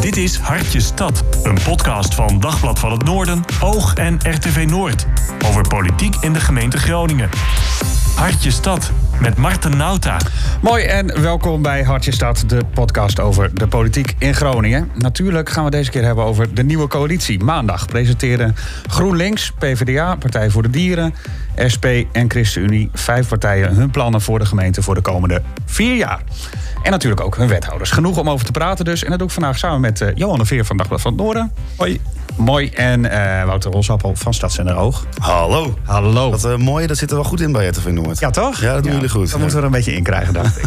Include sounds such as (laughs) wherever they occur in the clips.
Dit is Hartje Stad, een podcast van Dagblad van het Noorden, Oog en RTV Noord. Over politiek in de gemeente Groningen. Hartje Stad met Marten Nauta. Mooi en welkom bij Hartje Stad, de podcast over de politiek in Groningen. Natuurlijk gaan we deze keer hebben over de nieuwe coalitie. Maandag presenteren GroenLinks, PvdA, Partij voor de Dieren, SP en ChristenUnie vijf partijen hun plannen voor de gemeente voor de komende vier jaar. En natuurlijk ook hun wethouders. Genoeg om over te praten dus. En dat doe ik vandaag samen met uh, Johan de Veer van Dagblad van het Noorden. Hoi. Mooi. En uh, Wouter Rosappel van Stadszender Oog. Hallo. Hallo. Dat uh, mooie, dat zit er wel goed in bij RTV Noord. Ja, toch? Ja, dat doen ja, jullie goed. Dat ja. moeten we er een beetje in krijgen, dacht ik.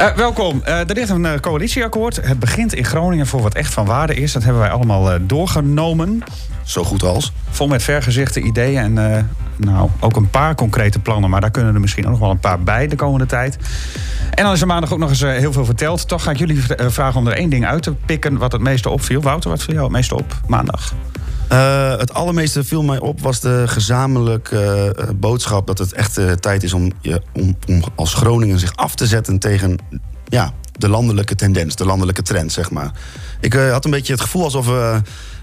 Uh, (laughs) welkom. Uh, er ligt een coalitieakkoord. Het begint in Groningen voor wat echt van waarde is. Dat hebben wij allemaal uh, doorgenomen. Zo goed als. Vol met vergezichte ideeën en nou, ook een paar concrete plannen. Maar daar kunnen er misschien ook nog wel een paar bij de komende tijd. En dan is er maandag ook nog eens heel veel verteld. Toch ga ik jullie vragen om er één ding uit te pikken wat het meeste opviel. Wouter, wat viel jou het meeste op maandag? Uh, het allermeeste viel mij op was de gezamenlijke uh, boodschap dat het echt uh, tijd is om, je, om, om, als Groningen zich af te zetten tegen ja, de landelijke tendens, de landelijke trend, zeg maar. Ik had een beetje het gevoel alsof we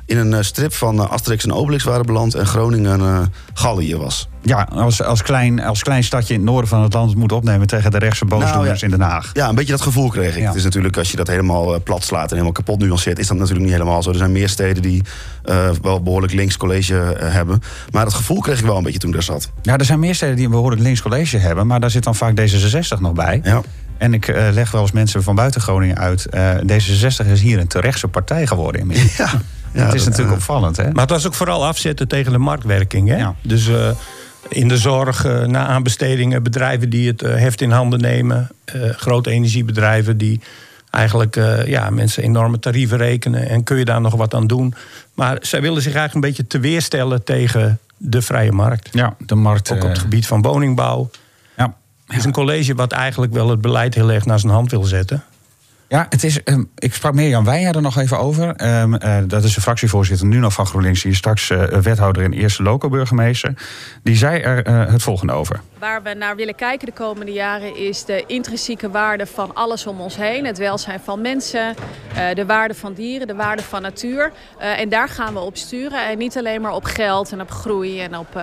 in een strip van Asterix en Obelix waren beland en Groningen uh, Gallië was. Ja, als, als, klein, als klein stadje in het noorden van het land moet opnemen tegen de rechtse boosdoeners nou, ja. in Den Haag. Ja, een beetje dat gevoel kreeg ik. Ja. Het is natuurlijk, als je dat helemaal plat slaat en helemaal kapot nuanceert, is dat natuurlijk niet helemaal zo. Er zijn meer steden die uh, wel behoorlijk links college uh, hebben. Maar dat gevoel kreeg ik wel een beetje toen ik daar zat. Ja, er zijn meer steden die een behoorlijk links college hebben, maar daar zit dan vaak D66 nog bij. Ja. En ik uh, leg wel eens mensen van buiten Groningen uit. D66 is hier een terechtse partij geworden inmiddels. Ja. Ja, het is dat, natuurlijk opvallend. Hè? Maar het was ook vooral afzetten tegen de marktwerking. Hè? Ja. Dus uh, in de zorg, uh, na aanbestedingen, bedrijven die het uh, heft in handen nemen. grote energiebedrijven die eigenlijk ja, mensen enorme tarieven rekenen. En kun je daar nog wat aan doen. Maar zij willen zich eigenlijk een beetje te weerstellen tegen de vrije markt. Ja, de markt. Ook op het gebied van woningbouw. Ja. Het is een college wat eigenlijk wel het beleid heel erg naar zijn hand wil zetten. Ja, het is, um, ik sprak Mirjam Weijer er nog even over. Um, uh, dat is de fractievoorzitter nu nog van GroenLinks. Die is straks uh, wethouder en eerste loco-burgemeester. Die zei er uh, het volgende over. Waar we naar willen kijken de komende jaren is de intrinsieke waarde van alles om ons heen. Het welzijn van mensen, de waarde van dieren, de waarde van natuur. en daar gaan we op sturen. En niet alleen maar op geld en op groei en op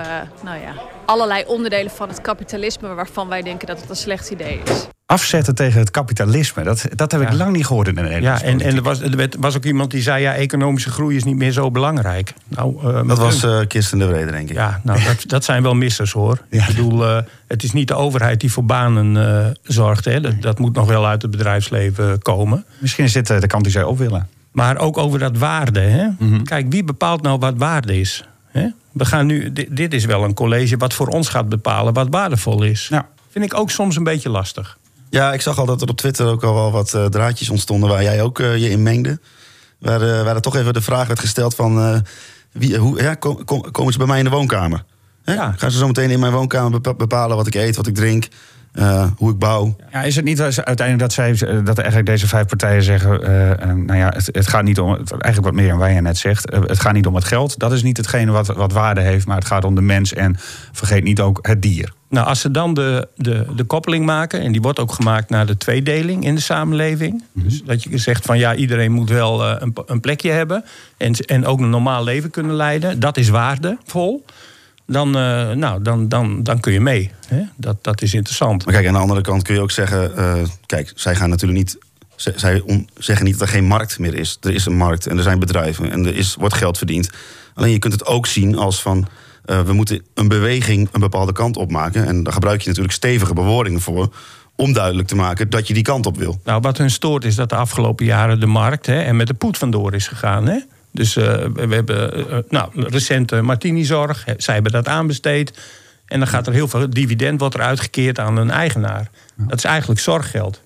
nou ja, allerlei onderdelen van het kapitalisme... waarvan wij denken dat het een slecht idee is afzetten tegen het kapitalisme. Dat, dat heb ik ja. lang niet gehoord in de Nederlandse Ja, en, en er, was, er was ook iemand die zei... ja, economische groei is niet meer zo belangrijk. Nou, uh, dat was uh, Kirsten de Vrede, denk ik. Ja, nou, dat, dat zijn wel missers, hoor. Ja. Ik bedoel, uh, het is niet de overheid die voor banen zorgt. Hè. Dat, dat, moet nog wel uit het bedrijfsleven komen. Misschien is dit de kant die zij op willen. Maar ook over dat waarde. Hè. Mm -hmm. Kijk, wie bepaalt nou wat waarde is? Hè? We gaan nu, dit, dit is wel een college wat voor ons gaat bepalen wat waardevol is. Ja. Vind ik ook soms een beetje lastig. Ja, ik zag al dat er op Twitter ook al wel wat uh, draadjes ontstonden waar jij ook uh, je in mengde. Waar, uh, waar er toch even de vraag werd gesteld van... wie, hoe, ja, kom, kom, komen ze bij mij in de woonkamer? Hè? Ja. Gaan ze zo meteen in mijn woonkamer bepalen wat ik eet, wat ik drink... Uh, hoe ik bouw. Ja, is het niet uiteindelijk dat, zij, dat eigenlijk deze vijf partijen zeggen... Uh, nou ja, het, het, gaat niet om, eigenlijk wat meer wij net zegt... Uh, het gaat niet om het geld, dat is niet hetgene wat, wat waarde heeft... maar het gaat om de mens en vergeet niet ook het dier. Nou, als ze dan de, de, de koppeling maken... en die wordt ook gemaakt naar de tweedeling in de samenleving... Mm -hmm. dus dat je zegt van ja, iedereen moet wel een, een plekje hebben... En, en ook een normaal leven kunnen leiden, dat is waardevol dan, uh, nou, dan, dan, dan kun je mee. Hè? Dat, dat is interessant. Maar kijk, aan de andere kant kun je ook zeggen... Uh, kijk, zij gaan natuurlijk niet... Zij zeggen niet dat er geen markt meer is. Er is een markt en er zijn bedrijven en er is, wordt geld verdiend. Alleen je kunt het ook zien als van... Uh, we moeten een beweging een bepaalde kant op maken. En daar gebruik je natuurlijk stevige bewoordingen voor om duidelijk te maken dat je die kant op wil. Nou, wat hun stoort is dat de afgelopen jaren de markt... Hè, en met de poet vandoor is gegaan, hè? Dus uh, we hebben uh, nou, recente Martini-zorg. Zij hebben dat aanbesteed. En dan gaat er heel veel dividend wordt er uitgekeerd aan een eigenaar. Dat is eigenlijk zorggeld.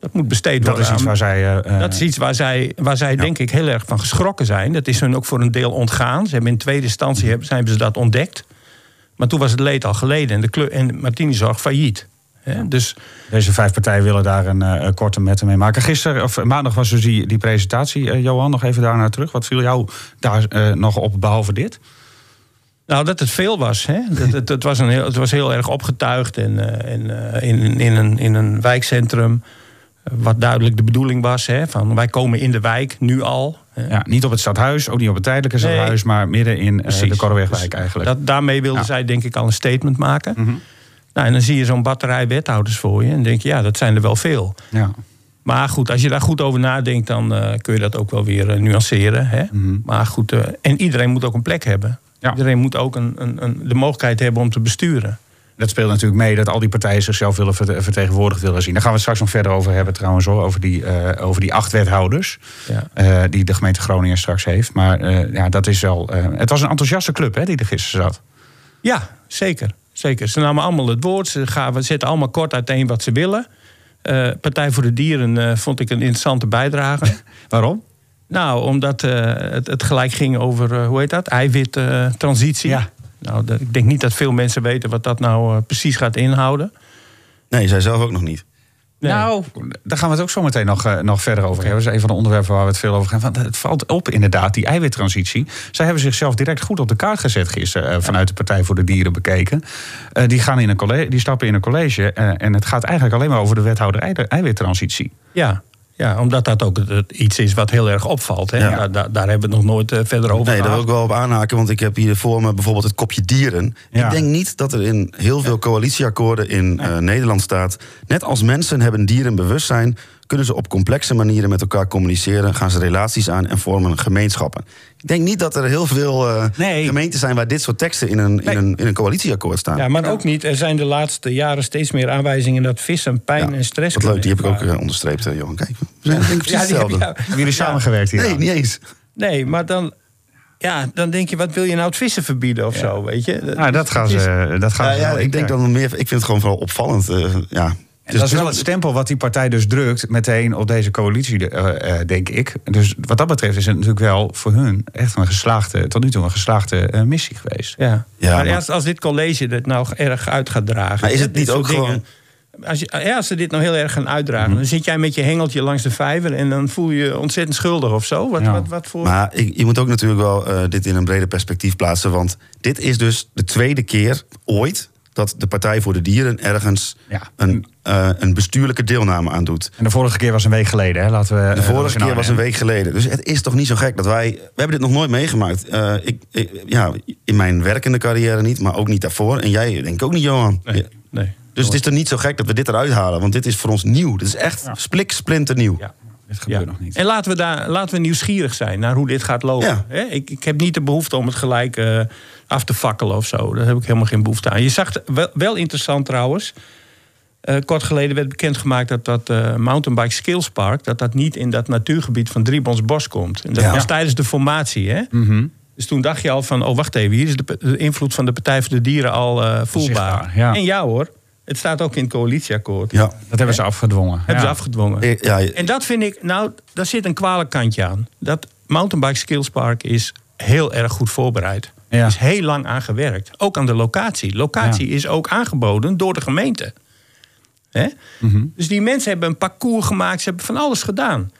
Dat moet besteed dat worden. Is iets waar zij, uh, dat is iets waar zij, waar zij ja. denk ik heel erg van geschrokken zijn. Dat is hun ook voor een deel ontgaan. Ze hebben in tweede instantie hebben, hebben ze dat ontdekt. Maar toen was het leed al geleden en, de en Martini-zorg failliet. Ja. Dus, Deze vijf partijen willen daar een uh, korte metten mee maken. Gisteren, of maandag was dus die, die presentatie. Uh, Johan, nog even daarnaar terug. Wat viel jou daar uh, nog op, behalve dit? Nou, dat het veel was. Hè? dat, het, het, was een heel, het was heel erg opgetuigd en, en in, in, een, in een wijkcentrum. wat duidelijk de bedoeling was. Hè, van wij komen in de wijk nu al. Ja, niet op het stadhuis, ook niet op het tijdelijke Nee. stadhuis, maar midden in eh, de Korrewegwijk eigenlijk. Dat, daarmee wilden Ja. zij denk ik al een statement maken. Mhm. Nou, en dan zie je zo'n batterij wethouders voor je. En denk je, ja, dat zijn er wel veel. ja. Maar goed, als je daar goed over nadenkt, dan eh, kun je dat ook wel weer eh, nuanceren. Hè? Maar goed, eh, en iedereen moet ook een plek hebben. Mhm. Ja. Iedereen moet ook een, een, een, de mogelijkheid hebben om te besturen. Dat speelt natuurlijk mee dat al die partijen zichzelf willen verte- vertegenwoordigd willen zien. Daar gaan we het straks nog verder over hebben trouwens hoor. Over die, over die acht wethouders Ja. die de gemeente Groningen straks heeft. Maar ja, dat is wel. het was een enthousiaste club hè, die er gisteren zat. Ja, zeker. Zeker. Ze namen allemaal het woord. Ze gaven, zetten allemaal kort uiteen wat ze willen. Eh, Partij voor de Dieren eh, vond ik een interessante bijdrage. (laughs) Waarom? nou, omdat eh, het, het gelijk ging over, eh, hoe heet dat? Eiwittransitie. Ja. Nou, de- ik denk niet dat veel mensen weten wat dat nou precies gaat inhouden. Nee, zij zelf ook nog niet. Nee. Nou, daar gaan we het ook zo meteen nog, eh, nog verder over hebben. Dat is een van de onderwerpen waar we het veel over gaan. Want het valt op inderdaad, die eiwittransitie. Zij hebben zichzelf direct goed op de kaart gezet gisteren... eh, vanuit de Partij voor de Dieren bekeken. Eh, die, gaan in een college, die stappen in een college... en het gaat eigenlijk alleen maar over de wethouder ei- eiwittransitie. Ja. Ja, omdat dat ook iets is wat heel erg opvalt. Hè? Ja. Daar, daar, daar hebben we het nog nooit eh, verder over Nee, daar wil ik wel op aanhaken, want ik heb hier voor me bijvoorbeeld het kopje dieren. Ja. Ik denk niet dat er in heel veel coalitieakkoorden in eh, Nederland staat. Net als mensen hebben dieren bewustzijn, kunnen ze op complexe manieren met elkaar communiceren, gaan ze relaties aan en vormen gemeenschappen. Ik denk niet dat er heel veel eh, Nee. gemeenten zijn waar dit soort teksten in een, in een, in een coalitieakkoord staan. Ja, maar ook niet. Er zijn de laatste jaren steeds meer aanwijzingen dat vissen pijn Ja, en stress Wat leuk, die heb ik ook eh, onderstreept, eh, Johan. Kijk, we zijn denk ik precies Ja, heb- hetzelfde. ja. Hebben jullie samengewerkt hier? Nee, niet eens. Nee, maar dan, ja, dan denk je, wat wil je nou het vissen verbieden of zo, weet je? Nou, dat gaan ze, dat gaan Ja, ze ja, wel ik denk dan meer. Ik vind het gewoon vooral opvallend. eh, ja. En dat is wel het stempel wat die partij dus drukt meteen op deze coalitie, eh, eh, denk ik. Dus wat dat betreft is het natuurlijk wel voor hun echt een geslaagde, tot nu toe een geslaagde eh, missie geweest. Ja, Ja, maar maar- Als, als dit college dit nou erg uit gaat dragen. Maar is het niet ook gewoon- Als, je, ja, als ze dit nou heel erg gaan uitdragen, dan zit jij met je hengeltje langs de vijver en dan voel je je ontzettend schuldig of zo. Wat, Ja. wat, wat voor. Maar ik, je moet ook natuurlijk wel dit in een breder perspectief plaatsen. Want dit is dus de tweede keer ooit dat de Partij voor de Dieren ergens Ja. een, eh, een bestuurlijke deelname aan doet. En de vorige keer was een week geleden, hè? Laten we. De vorige keer was een week geleden. Dus het is toch niet zo gek dat wij... We hebben dit nog nooit meegemaakt. Eh, ik, ik- ja, in mijn werkende carrière niet, maar ook niet daarvoor. En jij denk ik ook niet, Johan. nee, Ja. nee. Dus het is toch niet zo gek dat we dit eruit halen. Want dit is voor ons nieuw. Dit is echt splik, splinter nieuw. Ja. Dit gebeurt Ja. nog niet. En laten we, daar, laten we nieuwsgierig zijn naar hoe dit gaat lopen. Ja. Hè? Ik, ik heb niet de behoefte om het gelijk eh, af te fakkelen of zo. Daar heb ik helemaal geen behoefte aan. Je zag het wel, wel interessant trouwens. Eh, kort geleden werd bekendgemaakt dat dat eh, Mountainbike Skills Park... dat dat niet in dat natuurgebied van Driebons Bos komt. En dat Ja. was tijdens de formatie. Hè? Mhm. Dus toen dacht je al van, oh wacht even... hier is de, de invloed van de Partij voor de Dieren al eh, voelbaar. Ja. En ja hoor, het staat ook in het coalitieakkoord. Ja. Dat hebben ze afgedwongen. Hebben ja. ze afgedwongen. Ja, En dat vind ik, nou, daar zit een kwalijk kantje aan. Dat Mountainbike Skills Park is heel erg goed voorbereid. Ja. Er is heel lang aan gewerkt. Ook aan de locatie. Locatie Ja. is ook aangeboden door de gemeente. Hè? Mhm. Dus die mensen hebben een parcours gemaakt. Ze hebben van alles gedaan.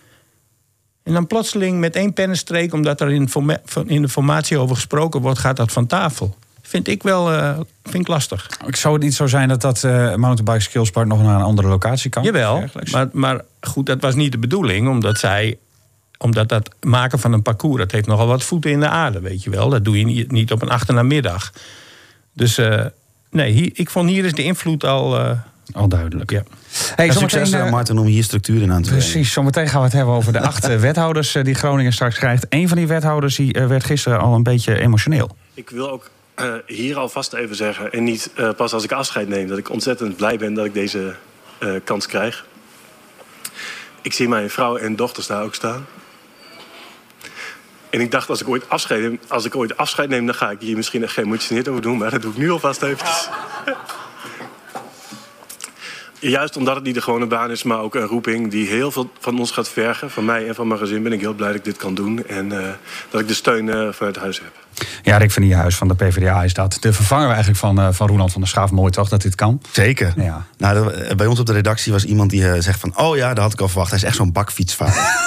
En dan plotseling met één pennenstreek... omdat er in, in de formatie over gesproken wordt... gaat dat van tafel. Vind ik wel eh, vind ik lastig. Ik zou het niet zo zijn dat dat eh, Mountainbike Skills Park nog naar een andere locatie kan? Jawel, maar, maar goed, dat was niet de bedoeling, omdat zij. Omdat dat maken van een parcours, dat heeft nogal wat voeten in de aarde, weet je wel. Dat doe je niet, niet op een achternamiddag. Dus eh, nee, hier, ik vond hier is de invloed al. eh, Al duidelijk. ja. Hey, Ja, succes, eh, Martin, om hier structuur in aan te brengen. Precies, zometeen gaan we het hebben over de acht (laughs) wethouders die Groningen straks krijgt. Een van die wethouders die, werd gisteren al een beetje emotioneel. Ik wil ook eh, hier alvast even zeggen, en niet eh, pas als ik afscheid neem, dat ik ontzettend blij ben dat ik deze eh, kans krijg. Ik zie mijn vrouw en dochters daar ook staan. En ik dacht, als ik ooit afscheid neem, als ik ooit afscheid neem dan ga ik hier misschien echt geëmotioneerd over doen, maar dat doe ik nu alvast eventjes. (laughs) Juist omdat het niet de gewone baan is, maar ook een roeping die heel veel van ons gaat vergen. Van mij en van mijn gezin ben ik heel blij dat ik dit kan doen. En eh, dat ik de steun eh, vanuit huis heb. Ja, Rick van Nierhuis van de PvdA is dat. De vervanger eigenlijk van, eh, van Roeland van der Schaaf. Mooi toch, dat dit kan? Zeker. Ja. Nou, eh, bij ons op de redactie was iemand die eh, zegt van... oh ja, dat had ik al verwacht. Hij is echt zo'n bakfietsvader.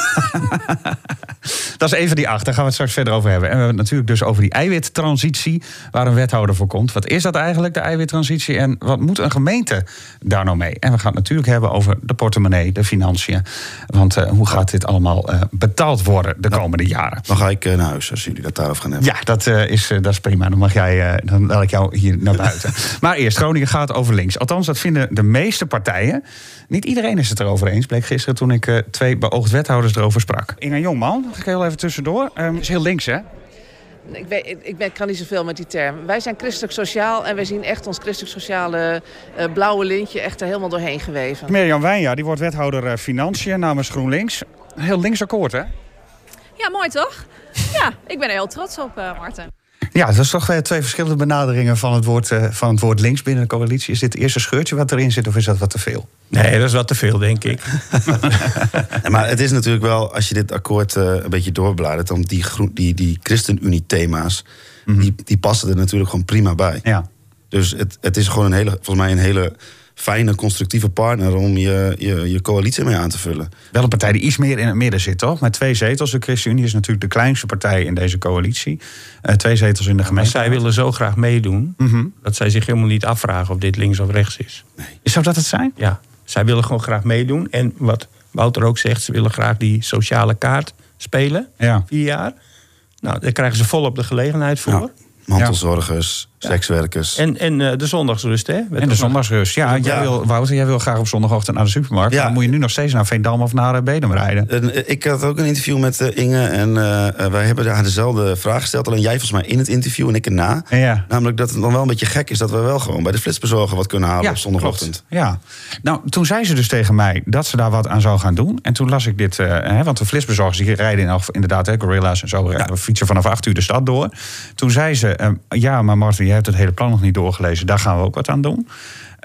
(laughs) Dat is even die acht, daar gaan we het straks verder over hebben. En we hebben het natuurlijk dus over die eiwittransitie, waar een wethouder voor komt. Wat is dat eigenlijk, de eiwittransitie? En wat moet een gemeente daar nou mee? En we gaan het natuurlijk hebben over de portemonnee, de financiën. Want uh, hoe gaat dit allemaal uh, betaald worden de Nou, komende jaren? Dan ga ik uh, naar huis als jullie dat daarover gaan hebben. Ja, dat, is, dat is prima. Dan mag jij, dan laat ik jou hier naar buiten. (laughs) maar eerst, Groningen gaat over links. Althans, dat vinden de meeste partijen. Niet iedereen is het erover eens, bleek gisteren toen ik uh, twee beoogd wethouders erover sprak. Inga Jongman, ga ik heel even tussendoor. Um, is heel links, hè? Ik, weet, ik ben, kan niet zoveel met die term. Wij zijn christelijk sociaal en wij zien echt ons christelijk sociale uh, blauwe lintje echt er helemaal doorheen geweven. Mirjam Wijnja, die wordt wethouder uh, Financiën namens GroenLinks. Heel links akkoord, hè? Ja, mooi toch? Ja, ik ben er heel trots op, uh, Martin. Ja, dat is toch twee verschillende benaderingen van het, woord, uh, van het woord links binnen de coalitie. Is dit het eerste scheurtje wat erin zit of is dat wat te veel? Nee, dat is wat te veel, denk ik. (laughs) maar het is natuurlijk wel, als je dit akkoord uh, een beetje doorbladert... dan die, die, die ChristenUnie-thema's, mm -hmm. die, die passen er natuurlijk gewoon prima bij. Ja. Dus het, het is gewoon een hele, volgens mij een hele fijne, constructieve partner om je, je, je coalitie mee aan te vullen. Wel een partij die iets meer in het midden zit, toch? Met twee zetels. De ChristenUnie is natuurlijk de kleinste partij in deze coalitie. Uh, twee zetels in de gemeente. Maar zij willen zo graag meedoen mm -hmm. dat zij zich helemaal niet afvragen of dit links of rechts is. Nee. Zou dat het zijn? Ja, zij willen gewoon graag meedoen. En wat Wouter ook zegt, ze willen graag die sociale kaart spelen. Ja. Vier jaar. Nou, daar krijgen ze volop de gelegenheid voor. Ja. Mantelzorgers. Sekswerkers. En, en uh, de zondagsrust, hè? En de zondagsrust. Ja, jij. Wil, Wouter, jij wil graag op zondagochtend naar de supermarkt. Ja. Dan moet je nu nog steeds naar Veendam of naar uh, Bedum rijden. En, eh, ik had ook een interview met eh, Inge. En eh, eh, wij hebben daar dezelfde vraag gesteld. Alleen jij volgens mij in het interview en ik erna. Ja. Namelijk dat het dan wel een beetje gek is dat we wel gewoon bij de flitsbezorger wat kunnen halen op zondagochtend. klopt. Ja. Nou, toen zei ze dus tegen mij dat ze daar wat aan zou gaan doen. En toen las ik dit, uh, hè, want de flitsbezorgers die rijden in, inderdaad, hè, gorilla's en zo, ja. fietsen vanaf acht uur de stad door. Toen zei ze, uh, ja, maar Martin, je hebt het hele plan nog niet doorgelezen. Daar gaan we ook wat aan doen.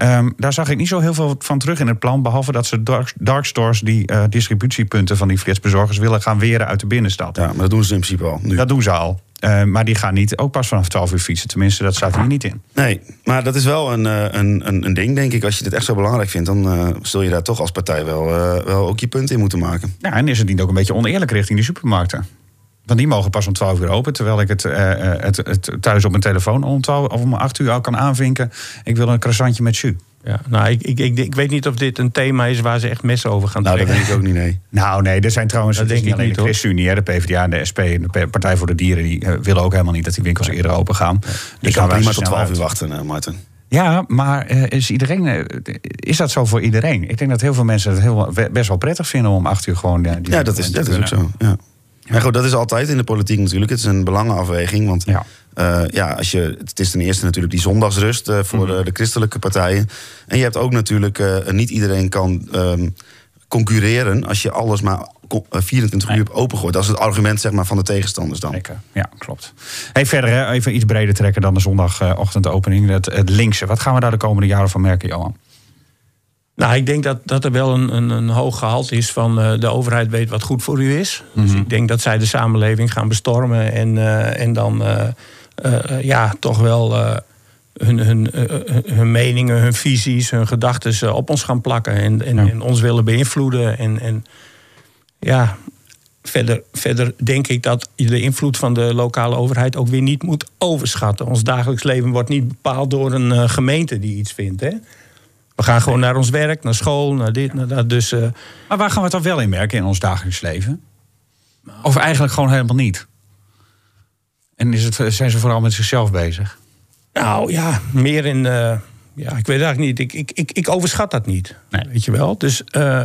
Um, daar zag ik niet zo heel veel van terug in het plan. Behalve dat ze dark, dark stores, die uh, distributiepunten van die flitsbezorgers, willen gaan weren uit de binnenstad. Ja, maar dat doen ze in principe al. Nu. Dat doen ze al. Uh, maar die gaan niet ook pas vanaf 12 uur fietsen. Tenminste, dat staat hier niet in. Nee, maar dat is wel een, uh, een, een, een, ding, denk ik. Als je dit echt zo belangrijk vindt, dan uh, zul je daar toch als partij wel, wel ook je punt in moeten maken. Ja, en is het niet ook een beetje oneerlijk richting die supermarkten? Want die mogen pas om 12 uur open. Terwijl ik het, uh, het, het thuis op mijn telefoon om 12 of om 8 uur al kan aanvinken. Ik wil een croissantje met jus. Ja, nou, ik, ik, ik, ik, weet niet of dit een thema is waar ze echt messen over gaan nou, trekken. dat denk ik ook niet, nee. Nou, nee, er zijn trouwens dat denk niet alleen niet, de ChristenUnie, de PvdA en de SP en de Partij voor de Dieren... die uh, willen ook helemaal niet dat die winkels eerder open gaan. Ja. Dus ik kan prima tot 12 uur wachten, uh, Martin. Ja, maar is, iedereen, is dat zo voor iedereen? Ik denk dat heel veel mensen het heel, best wel prettig vinden om 8 uur gewoon... Die ja, dat is, dat is ook zo, ja. Maar goed, dat is altijd in de politiek natuurlijk. Het is een belangenafweging. Want ja. Uh, ja, als je, het is ten eerste natuurlijk die zondagsrust uh, voor mm -hmm. de, de, christelijke partijen. En je hebt ook natuurlijk, uh, niet iedereen kan um, concurreren als je alles maar 24 nee. uur opengooit. Dat is het argument zeg maar, van de tegenstanders dan. Zeker, ja, klopt. Hey, verder, hè, even iets breder trekken dan de zondagochtendopening. Het, het linkse. Wat gaan we daar de komende jaren van merken, Johan? Nou, ik denk dat, dat er wel een, een, een hoog gehalte is van uh, de overheid weet wat goed voor u is. Mm -hmm. Dus ik denk dat zij de samenleving gaan bestormen en, uh, en dan uh, ja, toch wel hun, hun, hun meningen, hun visies, hun gedachten op ons gaan plakken en, en, ja. en, ons willen beïnvloeden. En, en ja, verder, verder denk ik dat je de invloed van de lokale overheid ook weer niet moet overschatten. Ons dagelijks leven wordt niet bepaald door een gemeente die iets vindt. Hè? We gaan gewoon naar ons werk, naar school, naar dit, naar dat. Dus, uh... Maar waar gaan we het dan wel in merken in ons dagelijks leven? Of eigenlijk gewoon helemaal niet? En is het, zijn ze vooral met zichzelf bezig? Nou ja, meer in. Uh, ja, ik weet eigenlijk niet. Ik, ik, ik, ik overschat dat niet. Nee. Weet je wel. Dus uh,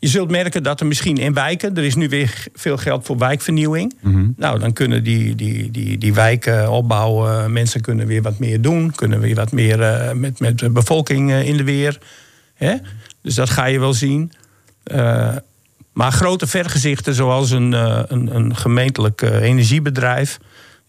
je zult merken dat er misschien in wijken. Er is nu weer veel geld voor wijkvernieuwing. Mm -hmm. Nou, dan kunnen die, die, die, die wijken opbouwen. Mensen kunnen weer wat meer doen. Kunnen weer wat meer uh, met, met de bevolking uh, in de weer. Hè? Dus dat ga je wel zien. Uh, maar grote vergezichten, zoals een, een, een gemeentelijk energiebedrijf.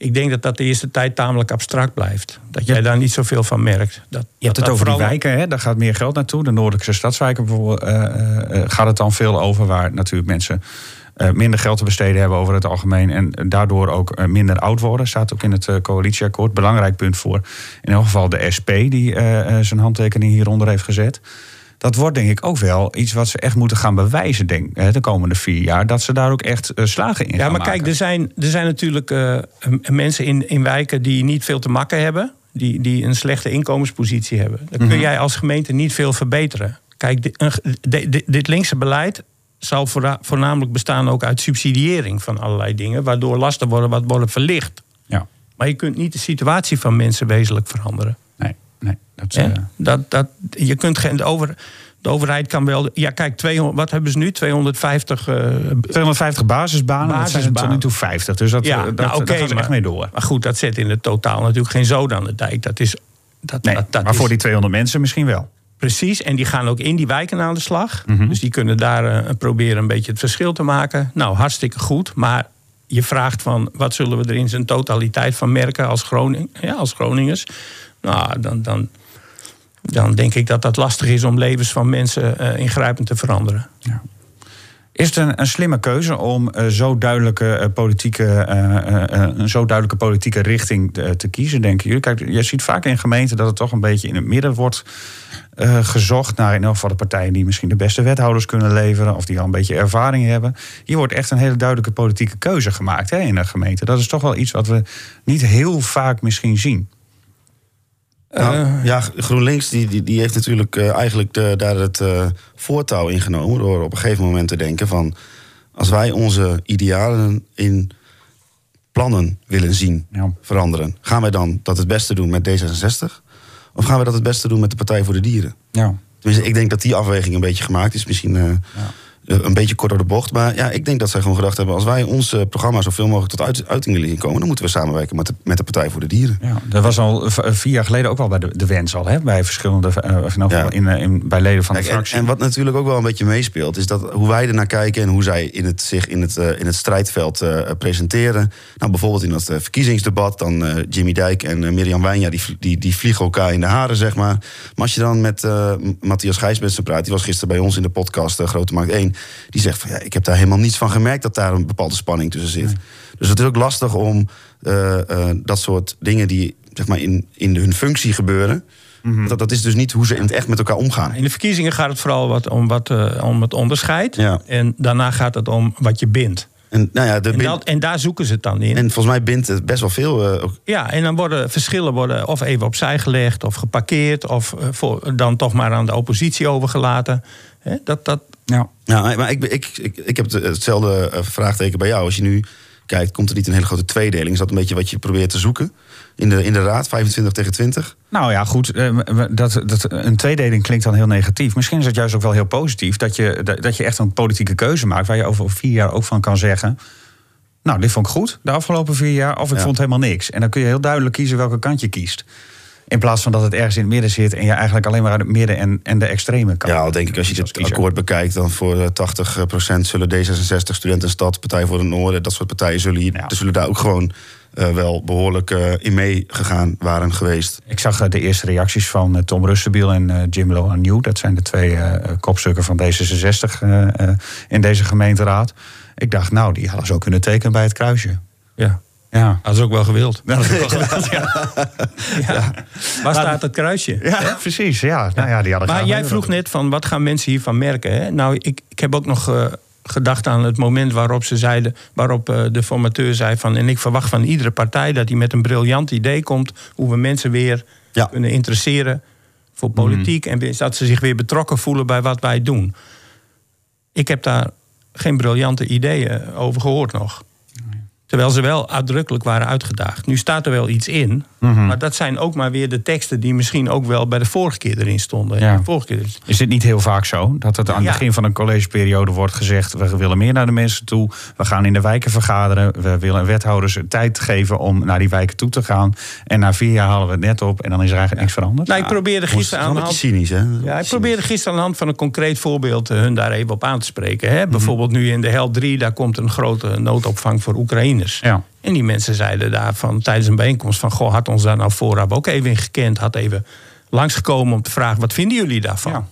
Ik denk dat dat de eerste tijd tamelijk abstract blijft. Dat jij daar niet zoveel van merkt. Dat, je hebt het over die wijken, hè? daar gaat meer geld naartoe. De noordelijkse stadswijken bijvoorbeeld, uh, uh, gaat het dan veel over... waar natuurlijk mensen uh, minder geld te besteden hebben over het algemeen... en daardoor ook minder oud worden. Staat ook in het coalitieakkoord. Belangrijk punt voor in elk geval de SP... die zijn handtekening hieronder heeft gezet. Dat wordt denk ik ook wel iets wat ze echt moeten gaan bewijzen denk, de komende vier jaar. Dat ze daar ook echt eh, slagen in Ja, gaan maar kijk, er zijn, er zijn natuurlijk eh, mensen in, in wijken die niet veel te makken hebben. Die, die een slechte inkomenspositie hebben. Dan kun Mhm. jij als gemeente niet veel verbeteren. Kijk, di- een ge- di- di- dit linkse beleid zal voorna- voornamelijk bestaan ook uit subsidiëring van allerlei dingen. Waardoor lasten worden wat worden verlicht. Ja, Maar je kunt niet de situatie van mensen wezenlijk veranderen. Nee. Dat, eh, Dat, dat, je kunt geen, de, over, de overheid kan wel. Ja, kijk, 200, wat hebben ze nu? 250. eh, 250 basisbanen, dat zijn tot nu toe 50. Dus dat, Ja, eh, dat, nou, oké, daar gaan ze echt mee door. Maar goed, dat zet in het totaal natuurlijk geen zoden aan de dijk. Dat is. Dat, Nee, dat, dat maar is voor die 200 mensen misschien wel. Precies, en die gaan ook in die wijken aan de slag. Mhm. Dus die kunnen daar eh, proberen een beetje het verschil te maken. Nou, hartstikke goed. Maar je vraagt van wat zullen we er in zijn totaliteit van merken als, Groning, ja, als Groningers? Nou, dan, dan, dan denk ik dat dat lastig is om levens van mensen eh, ingrijpend te veranderen. Is het een, een slimme keuze om eh, zo duidelijke, eh, politieke, eh, een zo duidelijke politieke richting te, kiezen, denken jullie? Kijk, je ziet vaak in gemeenten dat het toch een beetje in het midden wordt gezocht naar in elk geval de partijen die misschien de beste wethouders kunnen leveren of die al een beetje ervaring hebben. Hier wordt echt een hele duidelijke politieke keuze gemaakt hè, in een gemeente. Dat is toch wel iets wat we niet heel vaak misschien zien. Nou, Eh. ja, GroenLinks die, die, die heeft natuurlijk eh, eigenlijk de, daar het eh, voortouw ingenomen... door op een gegeven moment te denken van... als wij onze idealen in plannen willen zien Ja. veranderen... gaan wij dan dat het beste doen met D66? Of gaan we dat het beste doen met de Partij voor de Dieren? Ja. Tenminste, ik denk dat die afweging een beetje gemaakt is. Misschien eh, een beetje kort door de bocht. Maar ja, ik denk dat zij gewoon gedacht hebben... als wij ons eh, programma zoveel mogelijk tot uit, uiting willen komen... dan moeten we samenwerken met de, met de Partij voor de Dieren. Ja, dat was al v- vier jaar geleden ook al bij de, de wens al, hè? bij verschillende, eh, in, elk Ja. geval in, eh, in, bij leden van de Kijk, fractie. en wat natuurlijk ook wel een beetje meespeelt, is dat hoe wij ernaar kijken en hoe zij in het, zich in het, eh, in het strijdveld eh, presenteren. Nou, bijvoorbeeld in dat eh, verkiezingsdebat, dan eh, Jimmy Dijk en eh, Mirjam Wijnja, die, die, die vliegen elkaar in de haren, zeg maar. Maar als je dan met eh, Matthias Gijsbetsen praat, die was gisteren bij ons in de podcast eh, Grote Markt 1, die zegt van ja, ik heb daar helemaal niets van gemerkt dat daar een bepaalde spanning tussen zit. Dus het is ook lastig om eh, eh, dat soort dingen die zeg maar in, in hun functie gebeuren. dat, dat is dus niet hoe ze in het echt met elkaar omgaan. In de verkiezingen gaat het vooral wat om, wat, eh, om het onderscheid. Ja. En daarna gaat het om wat je bindt. En, nou ja, de En, bin- dat, en daar zoeken ze het dan in. En volgens mij bindt het best wel veel. eh, ook- Ja, en dan worden verschillen worden of even opzij gelegd of geparkeerd... of eh, voor, dan toch maar aan de oppositie overgelaten. Hè, dat, dat, Ja. ja, maar ik, ik, ik, ik heb het- hetzelfde eh, vraagteken bij jou. Als je nu kijkt, komt er niet een hele grote tweedeling? Is dat een beetje wat je probeert te zoeken in de, in de raad? 25 tegen 20? Nou ja, goed. eh, Dat, dat, een tweedeling klinkt dan heel negatief. Misschien is het juist ook wel heel positief dat je, dat je echt een politieke keuze maakt. waar je over vier jaar ook van kan zeggen. Nou, dit vond ik goed de afgelopen vier jaar. Of ik Ja. vond helemaal niks. En dan kun je heel duidelijk kiezen welke kant je kiest. In plaats van dat het ergens in het midden zit. en je eigenlijk alleen maar uit het midden en, en de extreme kan. Ja, al denk ik als je dit akkoord bekijkt... dan voor eh, 80% zullen D66, Studentenstad, Partij voor de Noorden... dat soort partijen zullen, hier, Ja. er zullen daar ook gewoon eh, wel behoorlijk eh, in meegegaan waren geweest. Ik zag eh, de eerste reacties van eh, Tom Rustenbiel en eh, Jim Lohan Dat zijn de twee eh, eh, kopstukken van D66 eh, eh, in deze gemeenteraad. Ik dacht, nou, die hadden zo kunnen tekenen bij het kruisje. ja, Ja. dat is ook wel gewild. Dat is wel (laughs) gewild, ja. Ja. Waar staat het kruisje? ja, precies. Ja. Nou, ja, die hadden Maar jij vroeg net van wat gaan mensen hiervan merken? Hè? Nou, ik, ik heb ook nog eh, gedacht aan het moment waarop ze zeiden, waarop eh, de formateur zei van en ik verwacht van iedere partij dat hij met een briljant idee komt hoe we mensen weer Ja. kunnen interesseren voor politiek en dat ze zich weer betrokken voelen bij wat wij doen. Ik heb daar geen briljante ideeën over gehoord nog. Terwijl ze wel uitdrukkelijk waren uitgedaagd. Nu staat er wel iets in. Mhm. Maar dat zijn ook maar weer de teksten die misschien ook wel bij de vorige keer erin stonden. Ja. De vorige keer. Is het niet heel vaak zo? Dat het aan het Ja. begin van een collegeperiode wordt gezegd... we willen meer naar de mensen toe. We gaan in de wijken vergaderen. We willen wethouders tijd geven om naar die wijken toe te gaan. En na vier jaar halen we het net op en dan is er eigenlijk niks veranderd. Nou, ik probeerde gisteren aan de hand... cynisch, hè? Ja, ik probeerde gisteren aan de hand van een concreet voorbeeld eh, hun daar even op aan te spreken. Hè? Bijvoorbeeld nu in de Hel 3, daar komt een grote noodopvang voor Ja. En die mensen zeiden daar van, tijdens een bijeenkomst van... goh, had ons daar nou vooraf ook even in gekend. Had even langsgekomen om te vragen, wat vinden jullie daarvan? Ja.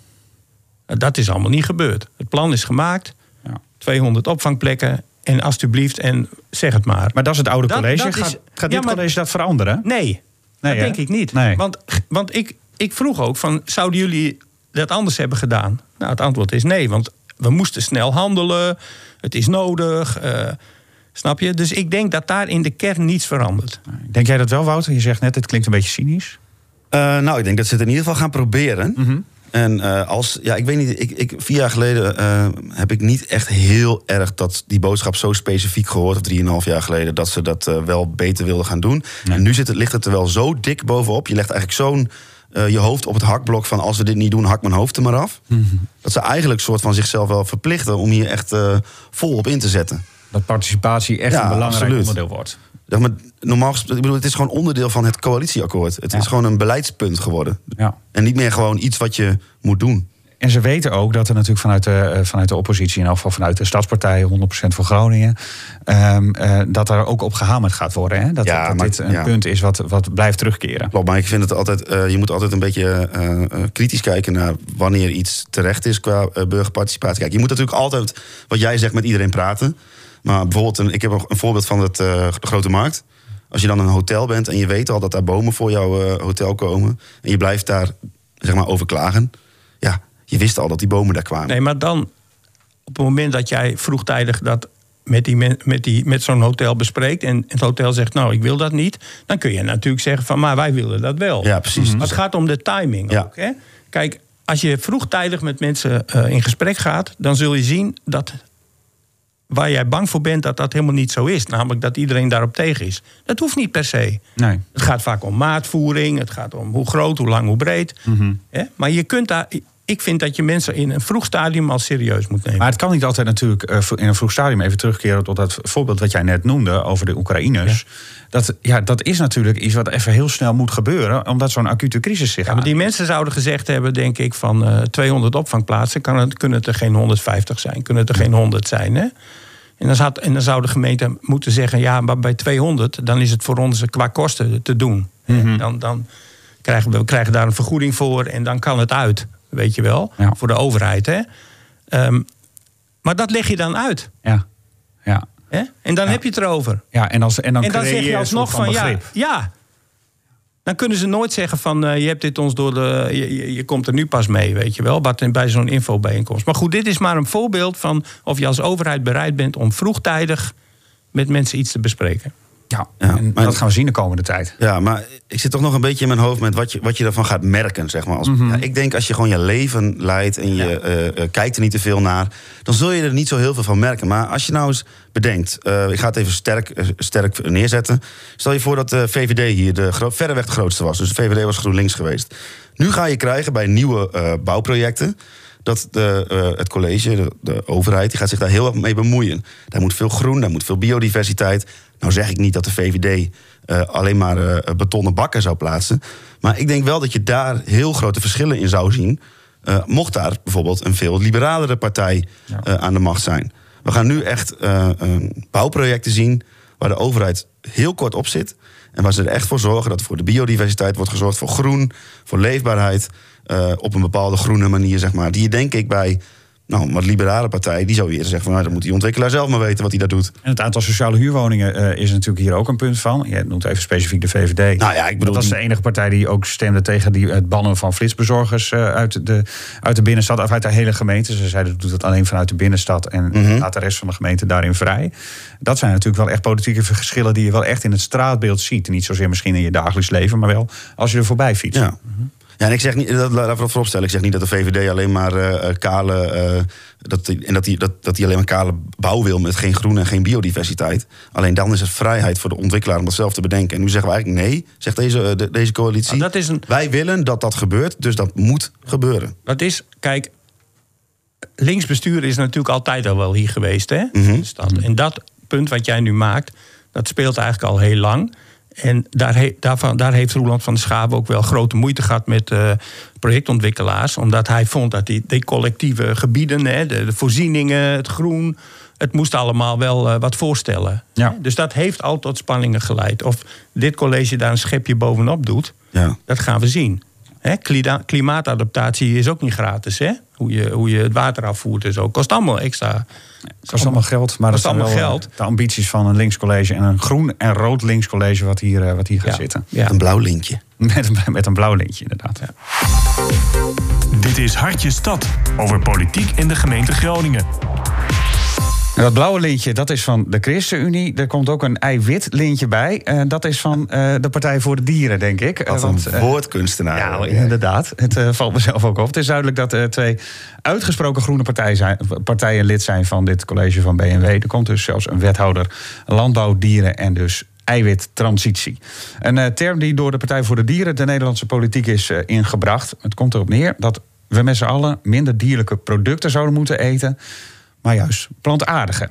Nou, Dat is allemaal niet gebeurd. Het plan is gemaakt, Ja. 200 opvangplekken... en alsjeblieft, en zeg het maar. Maar dat is het oude Dat- college. dat is- gaat gaat dit maar- college dat veranderen? Nee, Nee, dat hè? denk ik niet. Nee. Want, want ik, ik vroeg ook van, zouden jullie dat anders hebben gedaan? Nou, het antwoord is nee, want we moesten snel handelen. Het is nodig. eh, snap je? Dus ik denk dat daar in de kern niets verandert. Denk jij dat wel, Wouter? Je zegt net, het klinkt een beetje cynisch. Eh, nou, ik denk dat ze het in ieder geval gaan proberen. Mhm. En eh, als, ja, ik weet niet, ik, ik, vier jaar geleden eh, heb ik niet echt heel erg dat die boodschap zo specifiek gehoord, of drieënhalf jaar geleden, dat ze dat wel beter wilden gaan doen. En nu zit het, ligt het er wel zo dik bovenop. Je legt eigenlijk zo'n eh, je hoofd op het hakblok van als we dit niet doen, hak mijn hoofd er maar af. Mhm. Dat ze eigenlijk soort van zichzelf wel verplichten om hier echt eh, vol op in te zetten. Dat participatie echt Ja, een belangrijk absoluut. onderdeel wordt. Zeg maar, normaal gesproken, ik bedoel, het is gewoon onderdeel van het coalitieakkoord. Het Ja. is gewoon een beleidspunt geworden. Ja. En niet meer gewoon iets wat je moet doen. En ze weten ook dat er natuurlijk vanuit de, eh, vanuit de oppositie, in geval vanuit de Stadspartij, 100% voor Groningen, ehm, eh, dat er ook op gehamerd gaat worden. Hè? Dat, Ja, dat maar- dit een ja. punt is wat, wat blijft terugkeren. Klopt, maar ik vind het altijd, eh, je moet altijd een beetje kritisch kijken naar wanneer iets terecht is qua burgerparticipatie. Kijk, je moet natuurlijk altijd, wat jij zegt, met iedereen praten. Maar bijvoorbeeld, een, ik heb een, een voorbeeld van het, eh, de Grote Markt. Als je dan een hotel bent en je weet al dat daar bomen voor jouw eh, hotel komen. En je blijft daar, zeg maar, over klagen. Ja, je wist al dat die bomen daar kwamen. Nee, maar dan op het moment dat jij vroegtijdig dat met, die met, die, met zo'n hotel bespreekt... en het hotel zegt, nou, ik wil dat niet... dan kun je natuurlijk zeggen van, maar wij willen dat wel. Ja, precies. Maar het gaat om de timing Ja. ook. Hè? Kijk, als je vroegtijdig met mensen eh, in gesprek gaat... dan zul je zien dat waar jij bang voor bent... dat dat helemaal niet zo is. Namelijk dat iedereen daarop tegen is. Dat hoeft niet per se. Nee. Het gaat vaak om maatvoering. Het gaat om hoe groot, hoe lang, hoe breed. Hè? Maar je kunt daar... Ik vind dat je mensen in een vroeg stadium al serieus moet nemen. Maar het kan niet altijd natuurlijk eh, in een vroeg stadium even terugkeren tot dat voorbeeld wat jij net noemde over de Oekraïners. Dat, ja, dat is natuurlijk iets wat even heel snel moet gebeuren, omdat zo'n acute crisis zich Ja, maar die mensen zouden gezegd hebben, denk ik, van eh 200 opvangplaatsen... Kan het, kunnen het er geen 150 zijn, kunnen het er geen 100 zijn. Hè? En, dan zou, en dan zou de gemeente moeten zeggen... ja, maar bij 200, dan is het voor ons qua kosten te doen. Dan, dan krijgen we, we krijgen daar een vergoeding voor en dan kan het uit. Weet je wel, Ja. voor de overheid. Hè? Ehm, maar dat leg je dan uit. Ja, ja. Hè? En dan Ja. heb je het erover. ja en, als, en dan, en dan creëer zeg je alsnog soort van, ja, ja. Dan kunnen ze nooit zeggen van eh, je hebt dit ons door de. Je, je, je komt er nu pas mee, weet je wel. Bij zo'n infobijeenkomst. Maar goed, dit is maar een voorbeeld van of je als overheid bereid bent om vroegtijdig met mensen iets te bespreken. Ja, Ja, en maar- dat gaan we zien de komende tijd. Ja, maar ik zit toch nog een beetje in mijn hoofd met wat je, wat je ervan gaat merken. Zeg maar. Als, Mhm. ja, ik denk als je gewoon je leven leidt en je eh, eh, kijkt er niet te veel naar, dan zul je er niet zo heel veel van merken. Maar als je nou eens bedenkt, eh, ik ga het even sterk, sterk neerzetten. Stel je voor dat de VVD hier de verreweg de grootste was. Dus de VVD was GroenLinks geweest. Nu ga je krijgen bij nieuwe bouwprojecten. Dat de, eh, het college, de, de overheid, die gaat zich daar heel erg mee bemoeien. Daar moet veel groen, daar moet veel biodiversiteit. Nou zeg ik niet dat de VVD eh, alleen maar eh, betonnen bakken zou plaatsen. Maar ik denk wel dat je daar heel grote verschillen in zou zien. mocht daar bijvoorbeeld een veel liberalere partij aan de macht zijn. We gaan nu echt bouwprojecten zien waar de overheid heel kort op zit. En waar ze er echt voor zorgen dat voor de biodiversiteit wordt gezorgd, voor groen, voor leefbaarheid. Eh, op een bepaalde groene manier, zeg maar. Die je denk ik bij nou, een wat liberale partij, die zou eerder zeggen van nou, dan moet die ontwikkelaar zelf maar weten wat hij daar doet. En het aantal sociale huurwoningen eh, is natuurlijk hier ook een punt van. Je noemt even specifiek de VVD. Nou ja, ik bedoel, dat was de enige partij die ook stemde tegen die, het bannen van flitsbezorgers eh, uit, de, uit de binnenstad, of uit de hele gemeente. Ze zeiden doet het alleen vanuit de binnenstad en Mhm. laat de rest van de gemeente daarin vrij. Dat zijn natuurlijk wel echt politieke verschillen die je wel echt in het straatbeeld ziet. Niet zozeer misschien in je dagelijks leven, maar wel als je er voorbij fietst. Ja. Ja, en ik zeg niet, dat, laat ik vooropstellen, ik zeg niet dat de VVD alleen maar eh, eh, kale. eh, dat, en dat die, dat, dat die alleen maar kale bouw wil met geen groen en geen biodiversiteit. Alleen dan is het vrijheid voor de ontwikkelaar om dat zelf te bedenken. En nu zeggen we eigenlijk nee, zegt deze, de- deze coalitie. Nou, dat is een- Wij willen dat dat gebeurt, dus dat moet gebeuren. Dat is, kijk, linksbestuur is natuurlijk altijd al wel hier geweest, hè? Stad. En dat punt wat jij nu maakt, dat speelt eigenlijk al heel lang. En daar, he- daarvan, daar heeft Roeland van der Schaven ook wel grote moeite gehad met eh, projectontwikkelaars. Omdat hij vond dat die, die collectieve gebieden, hè, de, de voorzieningen, het groen, het moest allemaal wel eh, wat voorstellen. Ja. Dus dat heeft al tot spanningen geleid. Of dit college daar een schepje bovenop doet, Ja. dat gaan we zien. Hè, klimaatadaptatie is ook niet gratis. Hè? Hoe, je, hoe je het water afvoert en zo. Kost allemaal extra. Het kost allemaal geld, maar dat Kost zijn allemaal geld. eh, de ambities van een linkscollege en een groen en rood linkscollege wat hier, eh, wat hier gaat Ja. zitten. Ja. Een blauw lintje. (laughs) Met, een- met een blauw lintje, inderdaad. Dit is Hartje Stad over politiek in de gemeente Groningen. En dat blauwe lintje, dat is van de ChristenUnie. Er komt ook een eiwit lintje bij. Uh, dat is van uh, de Partij voor de Dieren, denk ik. Wat een uh, woordkunstenaar. Ja, inderdaad. Het valt mezelf ook op. Het is duidelijk dat er twee uitgesproken groene partijen, zijn, partijen lid zijn van dit college van BNW. Er komt dus zelfs een wethouder landbouw, dieren en dus eiwittransitie. Een term die door de Partij voor de Dieren de Nederlandse politiek is ingebracht. Het komt erop neer dat we met z'n allen minder dierlijke producten zouden moeten eten maar juist plantaardige.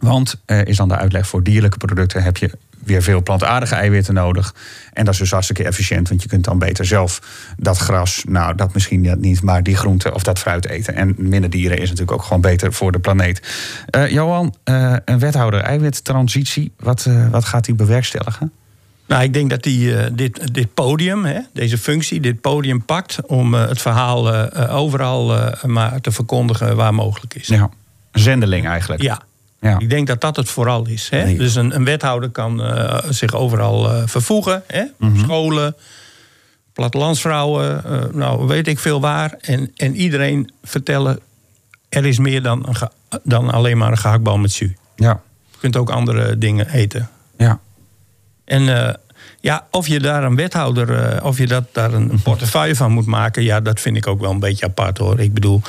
Want is dan de uitleg voor dierlijke producten heb je weer veel plantaardige eiwitten nodig. En dat is dus hartstikke efficiënt, want je kunt dan beter zelf dat gras, nou dat misschien niet, maar die groenten of dat fruit eten. En minder dieren is natuurlijk ook gewoon beter voor de planeet. Uh, Johan, uh, een wethouder eiwittransitie, wat, wat gaat hij bewerkstelligen? Nou, ik denk dat hij dit, dit podium, hè, deze functie, dit podium pakt om het verhaal overal maar te verkondigen waar mogelijk is. Ja, zendeling eigenlijk. Ja. ja. Ik denk dat dat het vooral is. Hè? Dus een, een, wethouder kan zich overal vervoegen. Hè? Mm Scholen, plattelandsvrouwen, nou weet ik veel waar. En, en iedereen vertellen, er is meer dan, een dan alleen maar een gehaktbal met su. Ja. Je kunt ook andere dingen eten. Ja. En uh, ja, of je daar een wethouder, uh, of je dat, daar een portefeuille van moet maken, ja, dat vind ik ook wel een beetje apart hoor. Ik bedoel,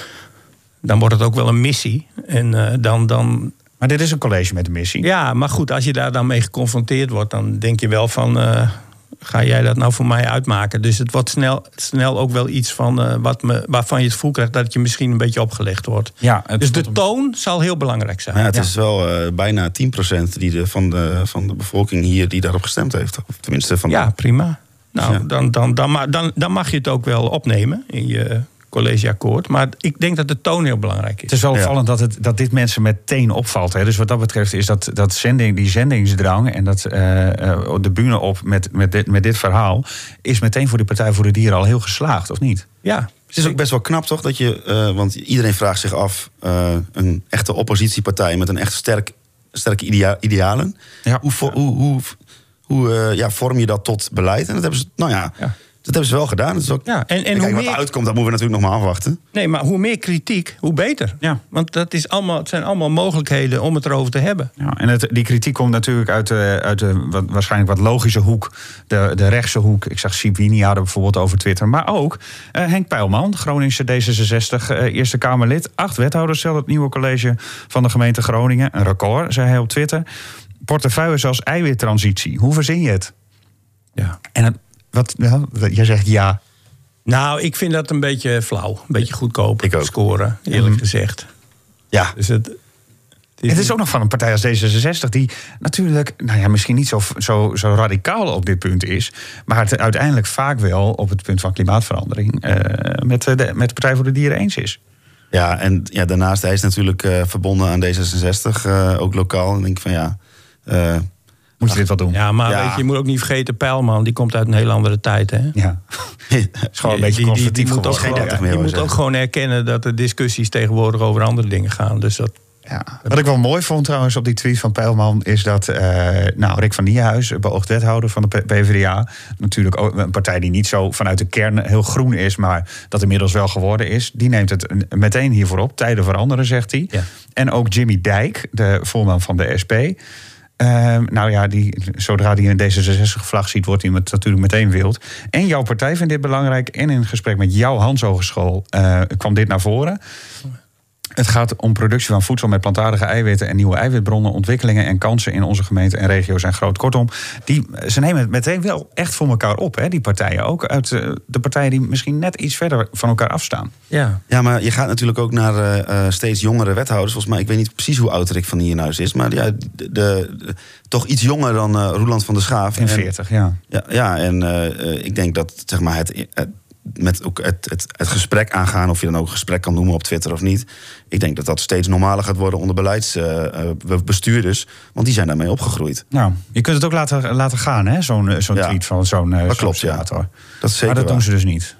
dan wordt het ook wel een missie. En uh, dan, dan. Maar dit is een college met een missie. Ja, maar goed, als je daar dan mee geconfronteerd wordt, dan denk je wel van ga jij dat nou voor mij uitmaken? Dus het wordt snel, snel ook wel iets van, uh, wat me, waarvan je het gevoel krijgt dat het je misschien een beetje opgelegd wordt. Ja, dus de toon zal heel belangrijk zijn. Ja, het is wel uh, bijna 10% die de, van, de, van de bevolking hier die daarop gestemd heeft. Of tenminste van ja, prima. Nou, ja. dan, dan, dan, dan, dan mag je het ook wel opnemen in je collegeakkoord. Maar ik denk dat de toon heel belangrijk is. Het is wel opvallend dat, het, dat dit mensen meteen opvalt. Hè. Dus wat dat betreft is dat, dat zending, die zendingsdrang en dat, uh, de bühne op met, met, dit, met dit verhaal... is meteen voor de Partij voor de Dieren al heel geslaagd, of niet? Ja, het is ook best wel knap, toch? Dat je, uh, want iedereen vraagt zich af: uh, een echte oppositiepartij met een echt sterk, sterke idea idealen. Ja. Hoe, hoe, hoe, hoe uh, ja, vorm je dat tot beleid? En dat hebben ze, nou ja, ja. Dat hebben ze wel gedaan. Dat is ook, ja, en, en kijk, hoe wat meer... er uitkomt, dat moeten we natuurlijk nog maar afwachten. Nee, maar hoe meer kritiek, hoe beter. Ja. Want dat is allemaal, het zijn allemaal mogelijkheden om het erover te hebben. Ja, en het, die kritiek komt natuurlijk uit de, uit de wat, waarschijnlijk wat logische hoek. De, de rechtse hoek. Ik zag Sibini hadden bijvoorbeeld over Twitter. Maar ook uh, Henk Pijlman, Groningse D66, uh, Eerste Kamerlid. Acht wethouders stelt het nieuwe college van de gemeente Groningen. Een record, zei hij op Twitter. Portefeuille als eiwittransitie. Hoe verzin je het? Ja. En het, wat, ja, jij zegt ja. Nou, ik vind dat een beetje flauw. Een beetje goedkoop Ik ook. scoren, eerlijk mm. gezegd. Ja. Dus het, het, is, het is ook nog van een partij als D66... die natuurlijk, nou ja, misschien niet zo, zo, zo radicaal op dit punt is... maar het uiteindelijk vaak wel op het punt van klimaatverandering... Uh, met, de, met de Partij voor de Dieren eens is. Ja, en ja, daarnaast, hij is natuurlijk uh, verbonden aan D66, uh, ook lokaal. En denk ik van ja... Moet je dit wel doen? Ja, maar Ja. Weet je, je moet ook niet vergeten, Pijlman, die komt uit een hele andere tijd. Hè? Ja. (laughs) is gewoon een beetje Die- die- die conservatief moet ook Geen geworden. 30 gewoon- meer, Je moet ook gewoon erkennen dat de discussies tegenwoordig over andere dingen gaan. Dus dat, Ja. Wat ik wel mooi vond trouwens op die tweet van Pijlman... is dat eh, nou, Rick van Nierhuis, beoogd wethouder van de PvdA... natuurlijk ook een partij die niet zo vanuit de kern heel groen is... maar dat inmiddels wel geworden is... die neemt het een- meteen hiervoor op. Tijden veranderen, zegt hij. Ja. En ook Jimmy Dijk, de voorman van de SP... eh, nou ja, die, zodra hij een D66-vlag ziet, wordt hij met, natuurlijk meteen wild. En jouw partij vindt dit belangrijk. En in gesprek met jouw Hans Hogeschool eh, kwam dit naar voren. Het gaat om productie van voedsel met plantaardige eiwitten en nieuwe eiwitbronnen. Ontwikkelingen en kansen in onze gemeente en regio zijn groot. Kortom, die, ze nemen het meteen wel echt voor elkaar op, hè, die partijen. Ook uit eh, de partijen die misschien net iets verder van elkaar afstaan. ja. Ja, maar je gaat natuurlijk ook naar eh, eh, steeds jongere wethouders. Volgens mij, ik weet niet precies hoe oud Rick van Nierhuis is. Maar ja, de, de- toch iets jonger dan eh Roeland van der Schaaf. In En- 40, ja. Ja, ja en eh, eh, ik denk dat zeg maar, het, het, met ook het, het, het gesprek aangaan, of je dan ook een gesprek kan noemen op Twitter of niet. Ik denk dat dat steeds normaler gaat worden onder beleidsbestuurders. want die zijn daarmee opgegroeid. Nou, je kunt het ook laten, laten gaan, hè, zo'n eh, zo'n Ja. tweet van zo'n eh, Dat klopt, ja. Dat is zeker Maar dat doen ze dus niet.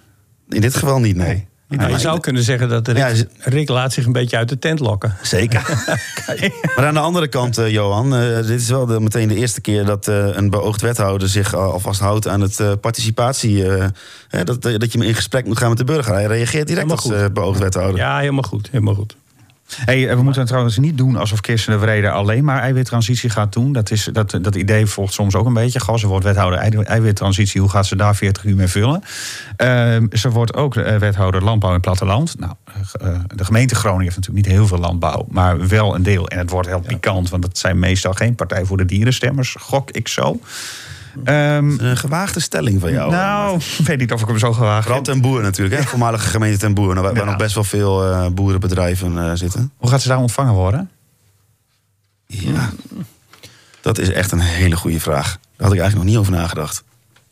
In dit geval niet, nee. Nee. Nou, je zou kunnen zeggen dat Rick, Ja, is- Rick laat zich een beetje uit de tent lokken. Zeker. (laughs) maar aan de andere kant, eh, Johan, eh, dit is wel de, meteen de eerste keer dat eh, een beoogd wethouder zich al- alvast houdt aan het participatie. hè, dat, dat je in gesprek moet gaan met de burger. Hij reageert direct als beoogd wethouder. Ja, helemaal goed. Helemaal goed. Hey, we moeten het trouwens niet doen alsof Kirsten de Vrede alleen maar eiwittransitie gaat doen. Dat, is, dat, dat idee volgt soms ook een beetje. Ze wordt wethouder ei- eiwittransitie. Hoe gaat ze daar 40 uur mee vullen? Ehm, ze wordt ook eh, wethouder landbouw en platteland. Nou, eh, eh, de gemeente Groningen heeft natuurlijk niet heel veel landbouw, maar wel een deel. En het wordt heel pikant, want dat zijn meestal geen Partij voor de Dierenstemmers, gok ik zo. Ehm, Een gewaagde stelling van jou. nou, ik weet niet of ik hem zo gewaagd heb. ten Boer natuurlijk, hè? voormalige gemeente ten Boer. Nou, waar, Ja. nog best wel veel eh, boerenbedrijven eh, zitten. Hoe gaat ze daar ontvangen worden? Ja, dat is echt een hele goede vraag. Daar had ik eigenlijk nog niet over nagedacht.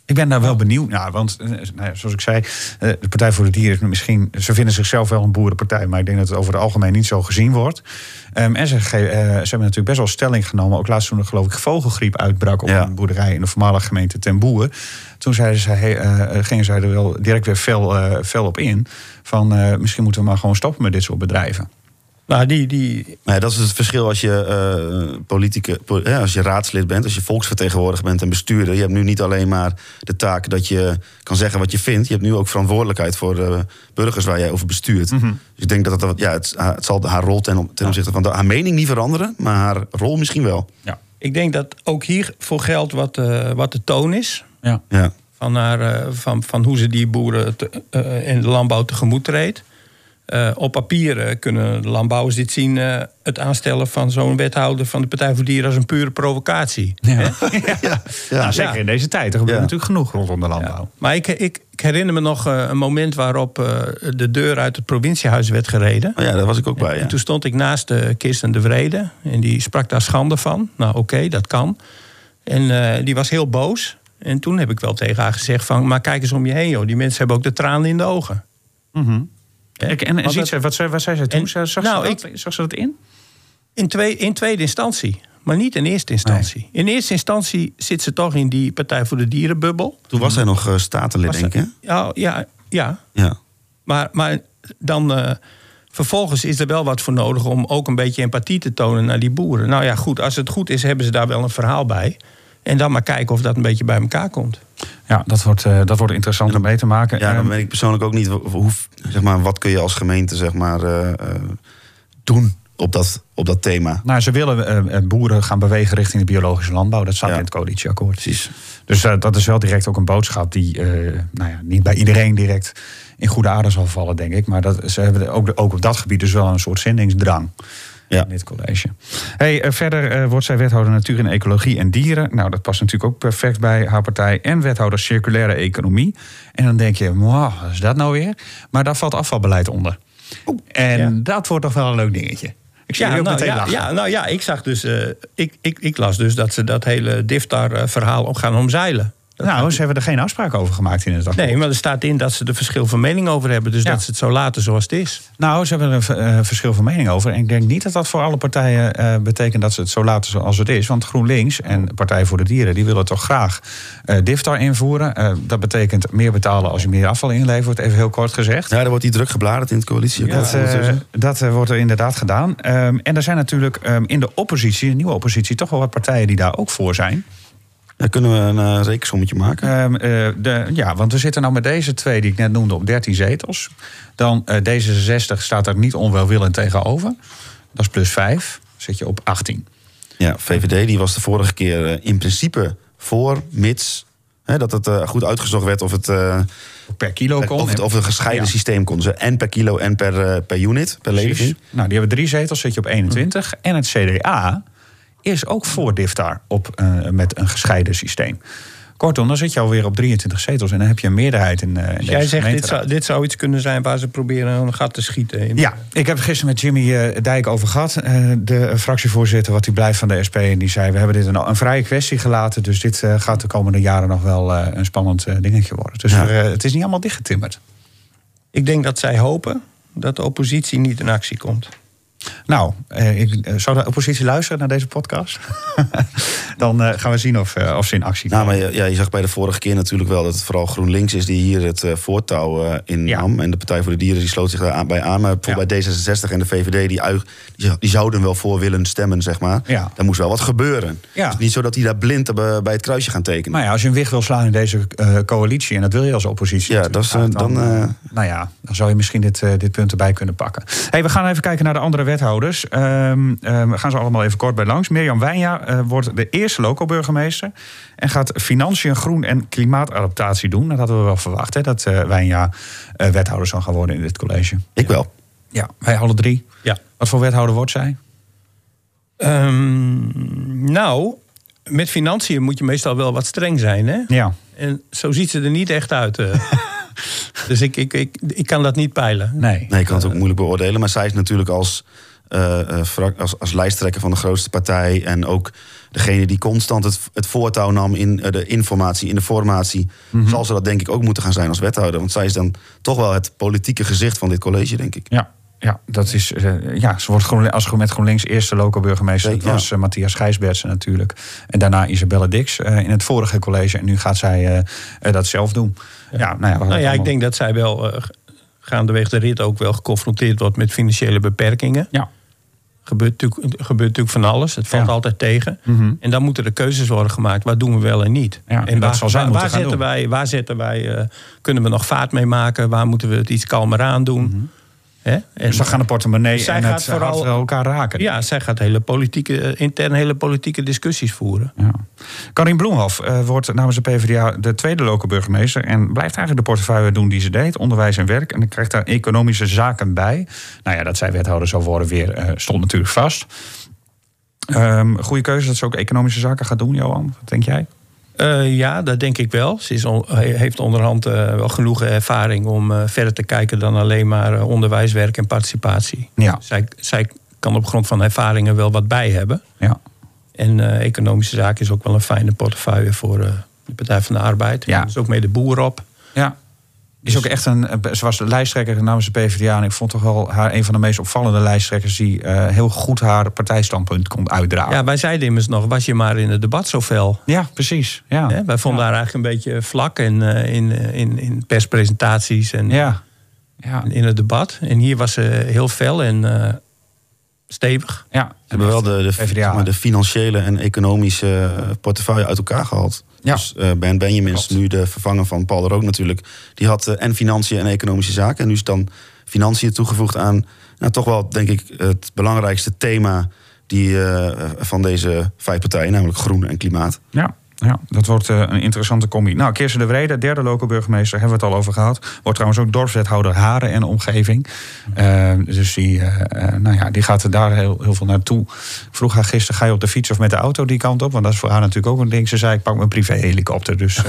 Ik ben daar wel benieuwd naar, want eh, nou ja, zoals ik zei, eh, de Partij voor de Dieren is misschien, ze vinden zichzelf wel een boerenpartij, maar ik denk dat het over het algemeen niet zo gezien wordt. Ehm, en ze, eh, ze hebben natuurlijk best wel stelling genomen, ook laatst toen er geloof ik vogelgriep uitbrak op Ja. een boerderij in de voormalige gemeente Ten Boer. Toen zeiden ze, eh, gingen zij er wel direct weer fel, fel op in, van misschien moeten we maar gewoon stoppen met dit soort bedrijven. Nou, die, die, ja, dat is het verschil als je, eh politieke, po- ja, als je raadslid bent, als je volksvertegenwoordiger bent en bestuurder. Je hebt nu niet alleen maar de taak dat je kan zeggen wat je vindt. Je hebt nu ook verantwoordelijkheid voor de burgers waar jij over bestuurt. Dus ik denk dat het, ja, het, het zal haar rol ten, ten opzichte van de, haar mening niet veranderen, maar haar rol misschien wel. Ja. ik denk dat ook hiervoor geldt wat, eh, wat de toon is. Ja. Ja. Van, haar, eh, van, van hoe ze die boeren te, eh, in de landbouw tegemoet treedt. Eh, op papier eh, kunnen de landbouwers dit zien... eh, het aanstellen van zo'n wethouder van de Partij voor Dieren... als een pure provocatie. Ja. Hè? (laughs) Ja. Nou, zeker Ja. in deze tijd. Er gebeurt Ja. natuurlijk genoeg rondom de landbouw. Ja. Maar ik, ik, ik herinner me nog eh, een moment waarop eh, de deur uit het provinciehuis werd gereden. Oh ja, daar was ik ook bij. En Ja. toen stond ik naast uh, Kirsten de Vrede. En die sprak daar schande van. Nou, oké, dat kan. En eh, die was heel boos. En toen heb ik wel tegen haar gezegd van... maar kijk eens om je heen, joh. Die mensen hebben ook de tranen in de ogen. Ik- en en ziet ze, wat, zei- wat zei zij toen? En- Zag, zag nou, ze dat, zag ze dat in? In, twee, in tweede instantie. Maar niet in eerste instantie. In eerste instantie zit ze toch in die Partij voor de Dierenbubbel. Toen was hij nog eh, statenlid, Was denk ik. hè? Ja, ja, ja. Ja. Maar, maar dan eh, vervolgens is er wel wat voor nodig om ook een beetje empathie te tonen naar die boeren. Nou ja, goed, als het goed is, hebben ze daar wel een verhaal bij. En dan maar kijken of dat een beetje bij elkaar komt. Ja, dat wordt, eh, dat wordt interessant om mee te maken. Ja, dan weet ik persoonlijk ook niet hoe, zeg maar, wat kun je als gemeente zeg maar, eh, eh, doen op dat, op dat thema. nou, ze willen boeren gaan bewegen richting de biologische landbouw. Dat staat Ja. in het coalitieakkoord. Precies. Dus eh, dat is wel direct ook een boodschap die eh, nou ja, niet bij iedereen direct in goede aarde zal vallen, denk ik. Maar dat, ze hebben ook, ook op dat gebied dus wel een soort zendingsdrang. Ja. In dit college. Hey, eh, verder eh, wordt zij wethouder natuur en ecologie en dieren. Nou, dat past natuurlijk ook perfect bij haar partij. En wethouder circulaire economie. En dan denk je, wow, wat is dat nou weer? Maar daar valt afvalbeleid onder. En Ja. dat wordt toch wel een leuk dingetje. Ik zie jullie ook nou, meteen ja, lachen. ja, nou ja, ik zag dus. eh, ik, ik, ik las dus dat ze dat hele Diftar-verhaal op gaan omzeilen. Nou, ze hebben er geen afspraak over gemaakt in het akkoord. Nee, maar er staat in dat ze er verschil van mening over hebben. Dus Ja. dat ze het zo laten zoals het is. Nou, ze hebben er een eh, verschil van mening over. En ik denk niet dat dat voor alle partijen eh, betekent dat ze het zo laten zoals het is. Want GroenLinks en Partij voor de Dieren die willen toch graag eh DIFTAR invoeren. Eh, dat betekent meer betalen als je meer afval inlevert, even heel kort gezegd. Ja, daar wordt die druk gebladerd in het coalitie. Dat, dat wordt er inderdaad gedaan. Ehm, en er zijn natuurlijk ehm, in de oppositie, de nieuwe oppositie, toch wel wat partijen die daar ook voor zijn. Daar kunnen we een eh, rekensommetje maken. Ehm, eh, de, ja, want we zitten nou met deze twee die ik net noemde op 13 zetels. Dan eh, D66 staat er niet onwelwillend tegenover. Dat is plus 5. zit je op 18. Ja, VVD die was de vorige keer in principe voor, mits hè, dat het goed uitgezocht werd of het, Per kilo kon. of het, of een gescheiden Ja. systeem kon. Ze en per kilo en per, per unit, per levering. Nou, die hebben drie zetels, zit je op 21. En het CDA is ook voor DIFTAR op, eh, met een gescheiden systeem. Kortom, dan zit je alweer op 23 zetels en dan heb je een meerderheid in, eh in Dus jij zegt, dit zou, dit zou iets kunnen zijn waar ze proberen een gat te schieten. in. Ja, ik heb het gisteren met Jimmy eh, Dijk over gehad. eh, de fractievoorzitter, wat hij blijft van de SP. En die zei, we hebben dit een, een vrije kwestie gelaten. Dus dit gaat de komende jaren nog wel een spannend dingetje worden. Dus Ja. er, het is niet allemaal dichtgetimmerd. Ik denk dat zij hopen dat de oppositie niet in actie komt. Nou, eh, ik, eh, zou de oppositie luisteren naar deze podcast? (laughs) dan eh, gaan we zien of, of ze in actie Nou, komen. maar je, ja, je zag bij de vorige keer natuurlijk wel dat het vooral GroenLinks is die hier het voortouw eh, innam. En de Partij voor de Dieren die sloot zich daarbij aan. Maar bijvoorbeeld bij D66 en de VVD, die, die, die zouden wel voor willen stemmen, zeg maar. Ja. Daar moest wel wat gebeuren. Ja. Het is niet zo dat die daar blind bij het kruisje gaan tekenen. Maar ja, als je een wicht wil slaan in deze coalitie, en dat wil je als oppositie. Ja, dat is, dan, nou ja, dan zou je misschien dit, dit punt erbij kunnen pakken. Hey, we gaan even kijken naar de andere wethouders. Ehm, ehm, we gaan ze allemaal even kort bij langs. Mirjam Wijnja eh, wordt de eerste loco-burgemeester. En gaat financiën, groen en klimaatadaptatie doen. Dat hadden we wel verwacht, hè, dat eh Wijnja eh, wethouder zou gaan worden in dit college. Ik wel. Ja, wij alle drie. Ja. Wat voor wethouder wordt zij? Ehm, nou, met financiën moet je meestal wel wat streng zijn, hè? Ja. En zo ziet ze er niet echt uit. eh. (laughs) (laughs) dus ik, ik, ik, ik kan dat niet peilen. Nee. Nee, ik kan het ook moeilijk beoordelen. Maar zij is natuurlijk als, eh, eh, als, als lijsttrekker van de grootste partij... en ook degene die constant het, het voortouw nam in eh, de informatie, in de formatie... Mhm. zal ze dat denk ik ook moeten gaan zijn als wethouder. Want zij is dan toch wel het politieke gezicht van dit college, denk ik. Ja, ja, dat is, eh, ja ze wordt Groen, als met GroenLinks eerste loco-burgemeester. Dat Zeker, was eh, Matthias Gijsbertsen natuurlijk. En daarna Isabelle Dix eh, in het vorige college. En nu gaat zij dat zelf doen. Ja, nou ja, Nou ja, ik allemaal- denk dat zij wel gaandeweg de rit ook wel geconfronteerd wordt met financiële beperkingen. Ja. Gebeurt natuurlijk, gebeurt natuurlijk van alles. Het valt Ja. altijd tegen. Mhm. En dan moeten er keuzes worden gemaakt. Wat doen we wel en niet? Ja, en en dat waar, zal waar, waar zetten doen. wij, waar zetten wij, kunnen we nog vaart mee maken? Waar moeten we het iets kalmer aan doen? Hè? En. Dus dan gaan de portemonnee Zij en het vooral- elkaar raken. ja, zij gaat hele politieke, eh, intern hele politieke discussies voeren. Ja. Karin Bloemhof eh, wordt namens de PvdA de tweede lokale burgemeester... en blijft eigenlijk de portefeuille doen die ze deed, onderwijs en werk. En dan krijgt daar economische zaken bij. Nou ja, dat zij wethouder zou worden weer, eh, stond natuurlijk vast. Ehm goede keuze dat ze ook economische zaken gaat doen, Johan. Wat denk jij? Eh, ja, dat denk ik wel. Ze is on- heeft onderhand eh, wel genoeg ervaring om eh, verder te kijken dan alleen maar eh, onderwijs, werk en participatie. Ja. Zij, zij kan op grond van ervaringen wel wat bij hebben. Ja. En economische zaken is ook wel een fijne portefeuille voor de Partij van de Arbeid. Ja. Ja. Dus ook mee de boer op. Ja. Is ook echt een, eh, ze was de lijsttrekker namens de PvdA. En ik vond toch wel haar een van de meest opvallende lijsttrekkers... die eh, heel goed haar partijstandpunt kon uitdragen. Ja, wij zeiden immers nog, was je maar in het debat zo fel. Ja, precies. Ja. Wij vonden haar eigenlijk een beetje vlak en, eh, in, in, in perspresentaties en Ja. ja. in het debat. En hier was ze heel fel en stevig. ja. Ze hebben wel de, de, PvdA. zeg maar, de financiële en economische eh, portefeuille uit elkaar gehaald. Ja. Dus eh, Ben Benjamin is Klopt. nu de vervanger van Paul de Rook natuurlijk. Die had eh, en financiën en economische zaken. En nu is dan financiën toegevoegd aan... Nou, toch wel, denk ik, het belangrijkste thema die, van deze vijf partijen. Namelijk groen en klimaat. Ja, ja, dat wordt eh, een interessante combi. Nou, Kirsten de Vrede, derde lokale burgemeester, hebben we het al over gehad. Wordt trouwens ook dorpswethouder Haren en omgeving. Eh, dus die, eh, nou ja, die gaat er daar heel, heel veel naartoe. Ik vroeg haar gisteren, ga je op de fiets of met de auto die kant op? Want dat is voor haar natuurlijk ook een ding. Ze zei, ik pak mijn privéhelikopter. Dus (laughs)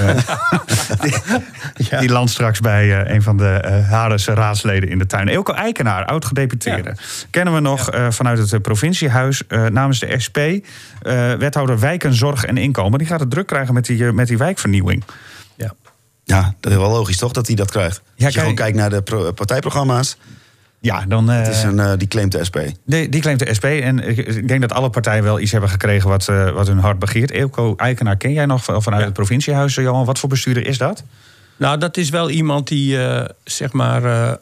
die, die landt straks bij een van de Harense raadsleden in de tuin. Eelco Eikenaar, oud-gedeputeerde. Kennen we nog vanuit het eh, provinciehuis eh, namens de SP. wethouder Wijken, Zorg en Inkomen. Die gaat het druk krijgen met die, eh, met die wijkvernieuwing. Ja. Ja, dat is wel logisch toch dat hij dat krijgt. Als je kijk- gewoon kijkt naar de pro- partijprogramma's. Ja, dan, eh, Het is een, eh, die claimt de SP. die, die claimt de SP. En ik, ik denk dat alle partijen wel iets hebben gekregen wat, eh, wat hun hart begeert. Eelco Eikenaar ken jij nog van- vanuit Ja. het provinciehuis, Johan. Wat voor bestuurder is dat? Nou, dat is wel iemand die, eh, zeg maar, eh,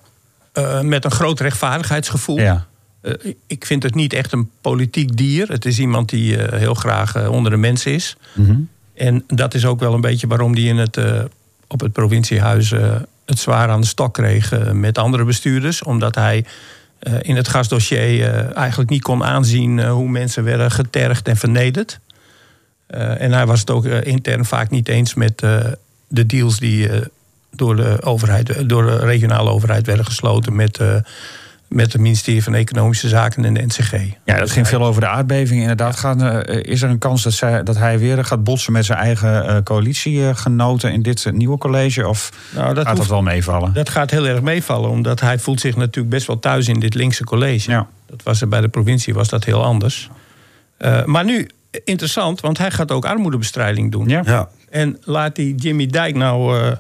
eh, met een groot rechtvaardigheidsgevoel. Ja. Eh, ik vind het niet echt een politiek dier. Het is iemand die eh, heel graag eh, onder de mensen is. Mhm. En dat is ook wel een beetje waarom die in het, eh, op het provinciehuis eh, het zwaar aan de stok kreeg eh, met andere bestuurders. Omdat hij in het gasdossier eigenlijk niet kon aanzien hoe mensen werden getergd en vernederd. En hij was het ook intern vaak niet eens met de deals die door, de overheid, door de regionale overheid werden gesloten met, met het ministerie van Economische Zaken en de NCG. Ja, dat ging veel over de aardbeving. Inderdaad, gaat, eh, is er een kans dat, zij, dat hij weer gaat botsen met zijn eigen eh, coalitiegenoten in dit eh, nieuwe college? Of Nou, dat, gaat dat wel meevallen? dat gaat heel erg meevallen, omdat hij voelt zich natuurlijk best wel thuis in dit linkse college. Ja. Dat was er bij de provincie was dat heel anders. Eh, maar nu interessant, want hij gaat ook armoedebestrijding doen. Ja. Ja, En laat die Jimmy Dijk nou eh,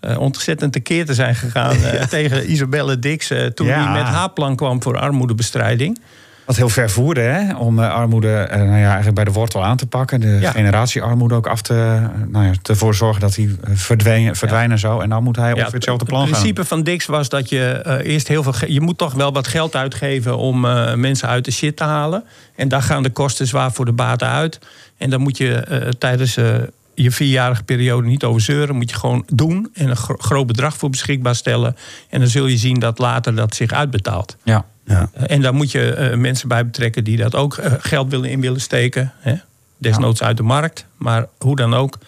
eh, ontzettend tekeer te zijn gegaan (laughs) eh, tegen Isabelle Dix. eh, toen Ja. hij met haar plan kwam voor armoedebestrijding. Wat heel ver voerde, hè? Om armoede nou ja, eigenlijk bij de wortel aan te pakken. De Ja. generatiearmoede ook af te, nou ja, ervoor zorgen dat die verdwijnen, verdwijnen zou. En dan moet hij ongeveer hetzelfde plan Het gaan. principe van Dix was dat je eerst heel veel. Je moet toch wel wat geld uitgeven om mensen uit de shit te halen. En daar gaan de kosten zwaar voor de baten uit. En dan moet je tijdens je vierjarige periode niet over zeuren. Moet je gewoon doen en een gro- groot bedrag voor beschikbaar stellen. En dan zul je zien dat later dat zich uitbetaalt. Ja. Ja. Eh, En daar moet je eh, mensen bij betrekken die dat ook eh, geld willen in willen steken. Hè? Desnoods uit de markt, maar hoe dan ook.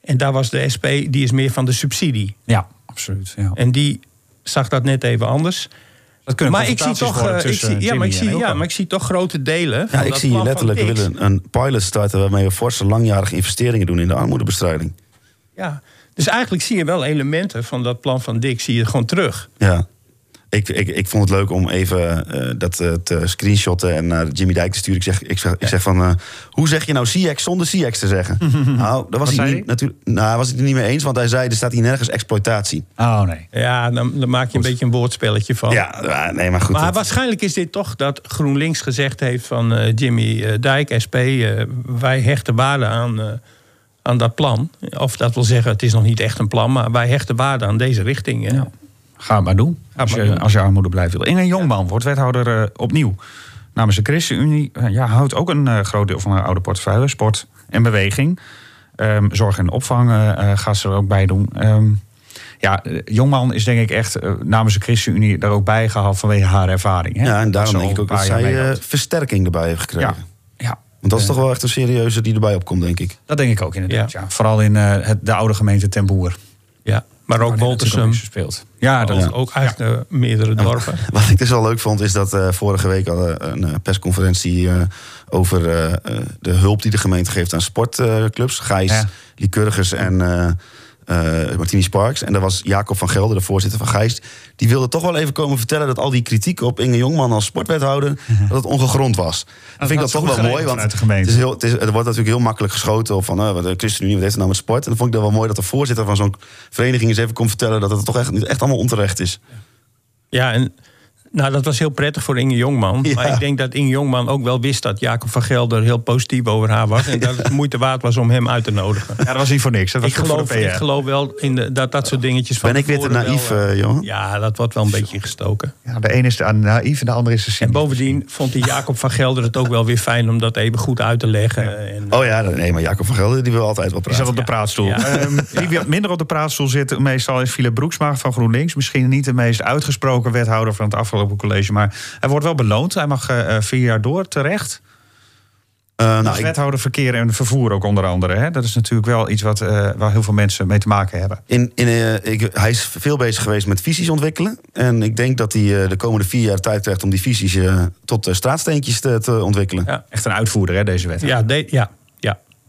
En daar was de SP, die is meer van de subsidie. ja, absoluut. Ja. En die zag dat net even anders. Dat kunnen Maar ik zie toch, eh, ik zie, ja, maar ik zie, ja, maar ik zie toch grote delen. van Ja, ik dat zie letterlijk, willen een pilot starten waarmee we forse langjarige investeringen doen in de armoedebestrijding. Ja. Dus eigenlijk zie je wel elementen van dat plan van Dick zie je gewoon terug. Ja. Ik, ik, ik vond het leuk om even eh, dat eh, te screenshotten en naar Jimmy Dijk te sturen. Ik zeg, ik zeg, ik zeg van, eh, hoe zeg je nou CX zonder CX te zeggen? (laughs) nou, daar was hij, niet, hij? natuurlijk, nou, was het er niet mee eens, want hij zei, er staat hier nergens exploitatie. Oh nee. Ja, dan, dan maak je een beetje een woordspelletje van. Ja, ja, nee, maar goed. Maar dat- waarschijnlijk is dit toch dat GroenLinks gezegd heeft van eh, Jimmy eh, Dijk, SP, eh, wij hechten waarde aan, eh, aan dat plan. Of dat wil zeggen, het is nog niet echt een plan, maar wij hechten waarde aan deze richting. Ja. Ga het maar doen. Als maar je, doen. als je armoede blijft willen. Inge Jongman wordt wethouder eh, opnieuw. Namens de ChristenUnie eh, ja, houdt ook een eh, groot deel van haar oude portefeuille. Sport en beweging. Ehm, zorg en opvang gaat ze er ook bij doen. Ehm, ja, Jongman is denk ik echt namens de ChristenUnie er ook bij gehaald vanwege haar ervaring. Hè? ja, en daarom ze denk ik ook een dat zij eh, versterking erbij heeft gekregen. ja, ja, Want dat is toch wel echt een serieuze die erbij opkomt, denk ik. dat denk ik ook inderdaad. Ja. Ja. Vooral in eh, het, de oude gemeente Ten Boer. Ja, maar ook Woltersum. speelt. Ja, dat Ook, ook eigenlijk eh, meerdere dorpen. (laughs) Wat ik dus wel leuk vond, is dat eh, vorige week al eh, een eh, persconferentie eh, over de hulp die de gemeente geeft aan sportclubs. Gijs, Ja. Lycurgus en eh eh Martini Sparks. En daar was Jacob van Gelder, de voorzitter van Gijs. Die wilde toch wel even komen vertellen dat al die kritiek op Inge Jongman als sportwethouder, dat het ongegrond was. Dan vind ik dat toch wel mooi, want de gemeente. het, is heel, het, is, er wordt natuurlijk heel makkelijk geschoten op van eh, wat de ChristenUnie, wat heeft het nou met sport? En dan vond ik dat wel mooi dat de voorzitter van zo'n vereniging eens even kon vertellen dat het toch echt, echt allemaal onterecht is. Ja, en nou, dat was heel prettig voor Inge Jongman. Ja. Maar ik denk dat Inge Jongman ook wel wist dat Jacob van Gelder heel positief over haar was. En dat het de moeite waard was om hem uit te nodigen. Ja, dat was niet voor niks. Dat was Ik geloof, ik geloof wel in de, dat dat soort dingetjes van Ben ik weer te naïef, wel, eh, eh, Johan? Ja, dat wordt wel een beetje gestoken. Ja, de ene is de naïef en de andere is de En cynisch. bovendien vond die Jacob van Gelder het ook wel weer fijn om dat even goed uit te leggen. En, Oh ja, nee, maar Jacob van Gelder die wil altijd wel Die praten. zat op de praatstoel. Ja. Ehm, wie wat minder op de praatstoel zit, meestal is Philip Broeksma van GroenLinks. Misschien niet de meest uitgesproken wethouder van het afgelopen college. Maar hij wordt wel beloond. Hij mag eh, eh, vier jaar door, terecht. Eh, nou, Als wethouder verkeer en vervoer ook onder andere. Hè? Dat is natuurlijk wel iets wat, eh, waar heel veel mensen mee te maken hebben. in, in, eh, ik, hij is veel bezig geweest met visies ontwikkelen. En ik denk dat hij eh, de komende vier jaar tijd krijgt om die visies tot straatsteentjes te, te ontwikkelen. ja, Echt een uitvoerder, hè, deze wethouder. ja, de- ja,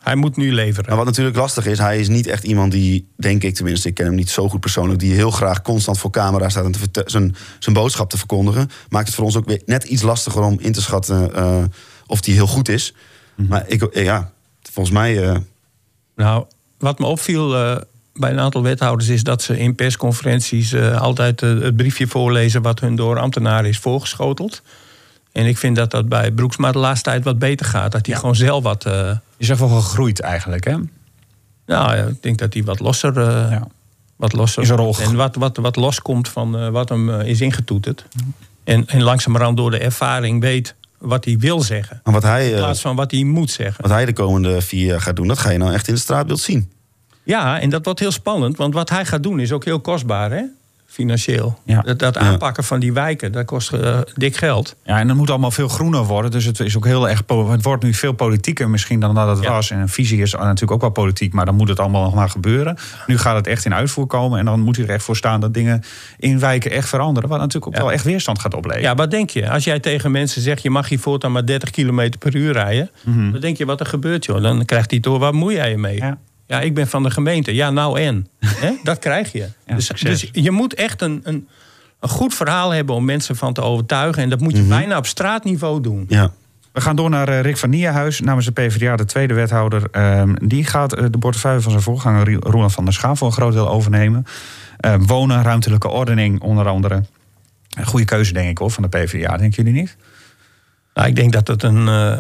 hij moet nu leveren. Maar wat natuurlijk lastig is, hij is niet echt iemand die, denk ik tenminste, ik ken hem niet zo goed persoonlijk, die heel graag constant voor camera staat en te zijn, zijn boodschap te verkondigen. Maakt het voor ons ook weer net iets lastiger om in te schatten eh, of die heel goed is. Maar ik, eh, ja, volgens mij. eh, Nou, wat me opviel eh, bij een aantal wethouders is dat ze in persconferenties eh, altijd het briefje voorlezen wat hun door ambtenaren is voorgeschoteld. En ik vind dat dat bij Broeksma de laatste tijd wat beter gaat. Dat hij gewoon zelf wat. eh, Je zegt wel gegroeid eigenlijk, hè? nou, ik denk dat hij wat losser. eh, Ja. wat losser Is. En wat, wat, wat loskomt van eh, wat hem eh, is ingetoeterd. En, en langzamerhand door de ervaring weet wat hij wil zeggen. maar wat hij, In plaats van wat hij moet zeggen. wat hij de komende vier jaar gaat doen, dat ga je nou echt in het straatbeeld zien. Ja, en dat wordt heel spannend, want wat hij gaat doen is ook heel kostbaar, hè? Financieel. Ja. Dat, dat aanpakken van die wijken, dat kost eh, dik geld. Ja, en het moet allemaal veel groener worden. Dus het is ook heel erg. Het wordt nu veel politieker misschien dan dat het Ja. was. En een visie is natuurlijk ook wel politiek, maar dan moet het allemaal nog maar gebeuren. Nu gaat het echt in uitvoer komen. En dan moet hij er echt voor staan dat dingen in wijken echt veranderen. Wat natuurlijk ook wel echt weerstand gaat opleveren. Ja, wat denk je? Als jij tegen mensen zegt, je mag hier voortaan maar 30 km per uur rijden. Dan denk je, wat er gebeurt, joh. Dan krijgt hij door, waar moei jij je mee? Ja. Ik ben van de gemeente. Ja, nou en? (laughs) Hè? Dat krijg je. Ja, dus, dus je moet echt een, een, een goed verhaal hebben om mensen van te overtuigen. En dat moet je bijna op straatniveau doen. Ja. We gaan door naar eh, Rick van Nieuwenhuis namens de PvdA, de tweede wethouder. Ehm, die gaat eh, de portefeuille van zijn voorganger Roland van der Schaaf voor een groot deel overnemen. Ehm, wonen, ruimtelijke ordening onder andere. Een goede keuze denk ik hoor van de PvdA, denken jullie niet? Nou, ik denk dat het een, eh,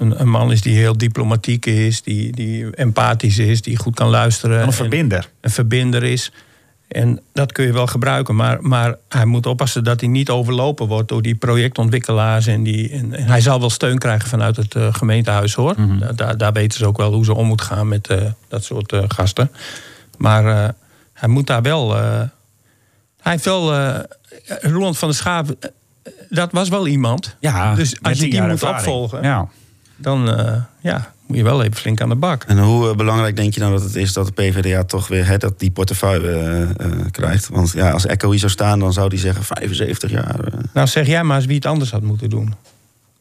een, een man is die heel diplomatiek is, die, die empathisch is, die goed kan luisteren. Een en verbinder. Een verbinder is. En dat kun je wel gebruiken, maar, maar hij moet oppassen dat hij niet overlopen wordt door die projectontwikkelaars. En, die, en, en hij zal wel steun krijgen vanuit het eh, gemeentehuis hoor. Da- daar, daar weten ze ook wel hoe ze om moet gaan met eh, dat soort eh, gasten. Maar hij moet daar wel. hij heeft wel. Roland van der Schaap, dat was wel iemand. Ja, Dus als je die moet ervaring. opvolgen, Ja. Dan eh, ja, moet je wel even flink aan de bak. En hoe eh, belangrijk denk je nou dat het is dat de PvdA toch weer hè, dat die portefeuille eh, krijgt? Want ja, als Echo hier zou staan, dan zou die zeggen 75 jaar. Nou, zeg jij maar eens wie het anders had moeten doen.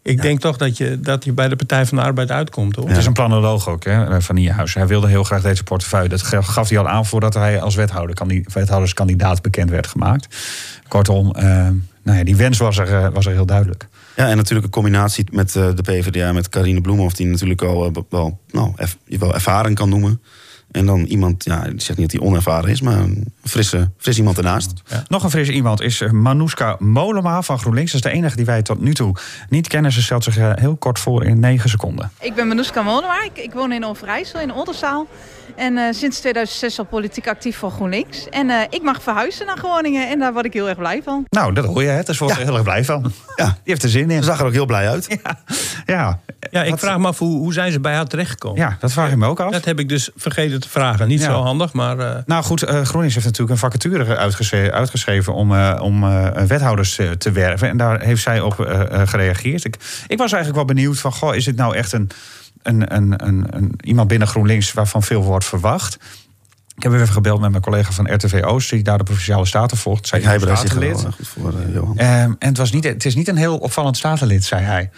Ik denk toch dat je, dat je bij de Partij van de Arbeid uitkomt, hoor. Het is een planoloog ook hè, van Nierhuis. Hij wilde heel graag deze portefeuille. Dat gaf hij al aan voordat hij als wethouder, kandi- wethouderskandidaat bekend werd gemaakt. Kortom, nou ja, die wens was er, was er heel duidelijk. Ja, en natuurlijk een combinatie met eh, de PvdA, met Carine Bloemhoff, die natuurlijk al eh, wel, nou, wel ervaring kan noemen. En dan iemand, ja, ik zeg niet dat hij onervaren is, maar een frisse, fris iemand ernaast. Nog een frisse iemand is eh, Manouska Molema van GroenLinks. Dat is de enige die wij tot nu toe niet kennen. Ze stelt zich eh, heel kort voor in negen seconden. Ik ben Manouska Molenaar. Ik, ik woon in Overijssel, in Oldenzaal. En eh, sinds 2006 al politiek actief voor GroenLinks. En eh, ik mag verhuizen naar Groningen en daar word ik heel erg blij van. Nou, dat hoor je. hè. Daar wordt er heel erg blij van. (laughs) Ja. Die heeft er zin in. Ze zag er ook heel blij uit. (laughs) Ja, Ja, ik Wat- vraag me af, hoe, hoe zijn ze bij haar terechtgekomen? ja dat vraag ik me ook af. Dat heb ik dus vergeten te vragen. Niet Ja. zo handig, maar... eh, Nou goed, eh, GroenLinks heeft natuurlijk een vacature uitgeschreven, uitgeschreven om, eh, om wethouders te werven. En daar heeft zij op gereageerd. Ik, ik was eigenlijk wel benieuwd van, goh, is dit nou echt een, een, een, een, een, iemand binnen GroenLinks waarvan veel wordt verwacht? Ik heb even gebeld met mijn collega van RTV Oost, die daar de Provinciale Staten volgt. Zij hij bereidt zich wel eh, goed voor, eh, Johan. Ehm, en het, was niet, het is niet een heel opvallend statenlid, zei hij.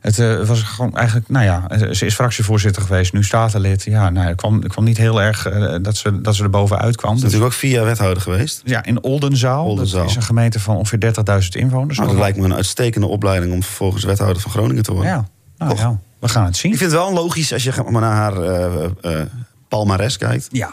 Het eh, was gewoon eigenlijk, nou ja, eh, ze is fractievoorzitter geweest, nu statenlid. Ja, nou, het kwam, het kwam niet heel erg dat, ze, dat ze er bovenuit kwam. Ze is Dus, natuurlijk ook vier jaar wethouder geweest. ja, in Oldenzaal, Oldenzaal. Dat is een gemeente van ongeveer 30.000 inwoners. Nou, dat lijkt me een uitstekende opleiding om vervolgens wethouder van Groningen te worden. Ja, nou, ja, we gaan het zien. Ik vind het wel logisch als je maar naar haar palmares kijkt. Ja,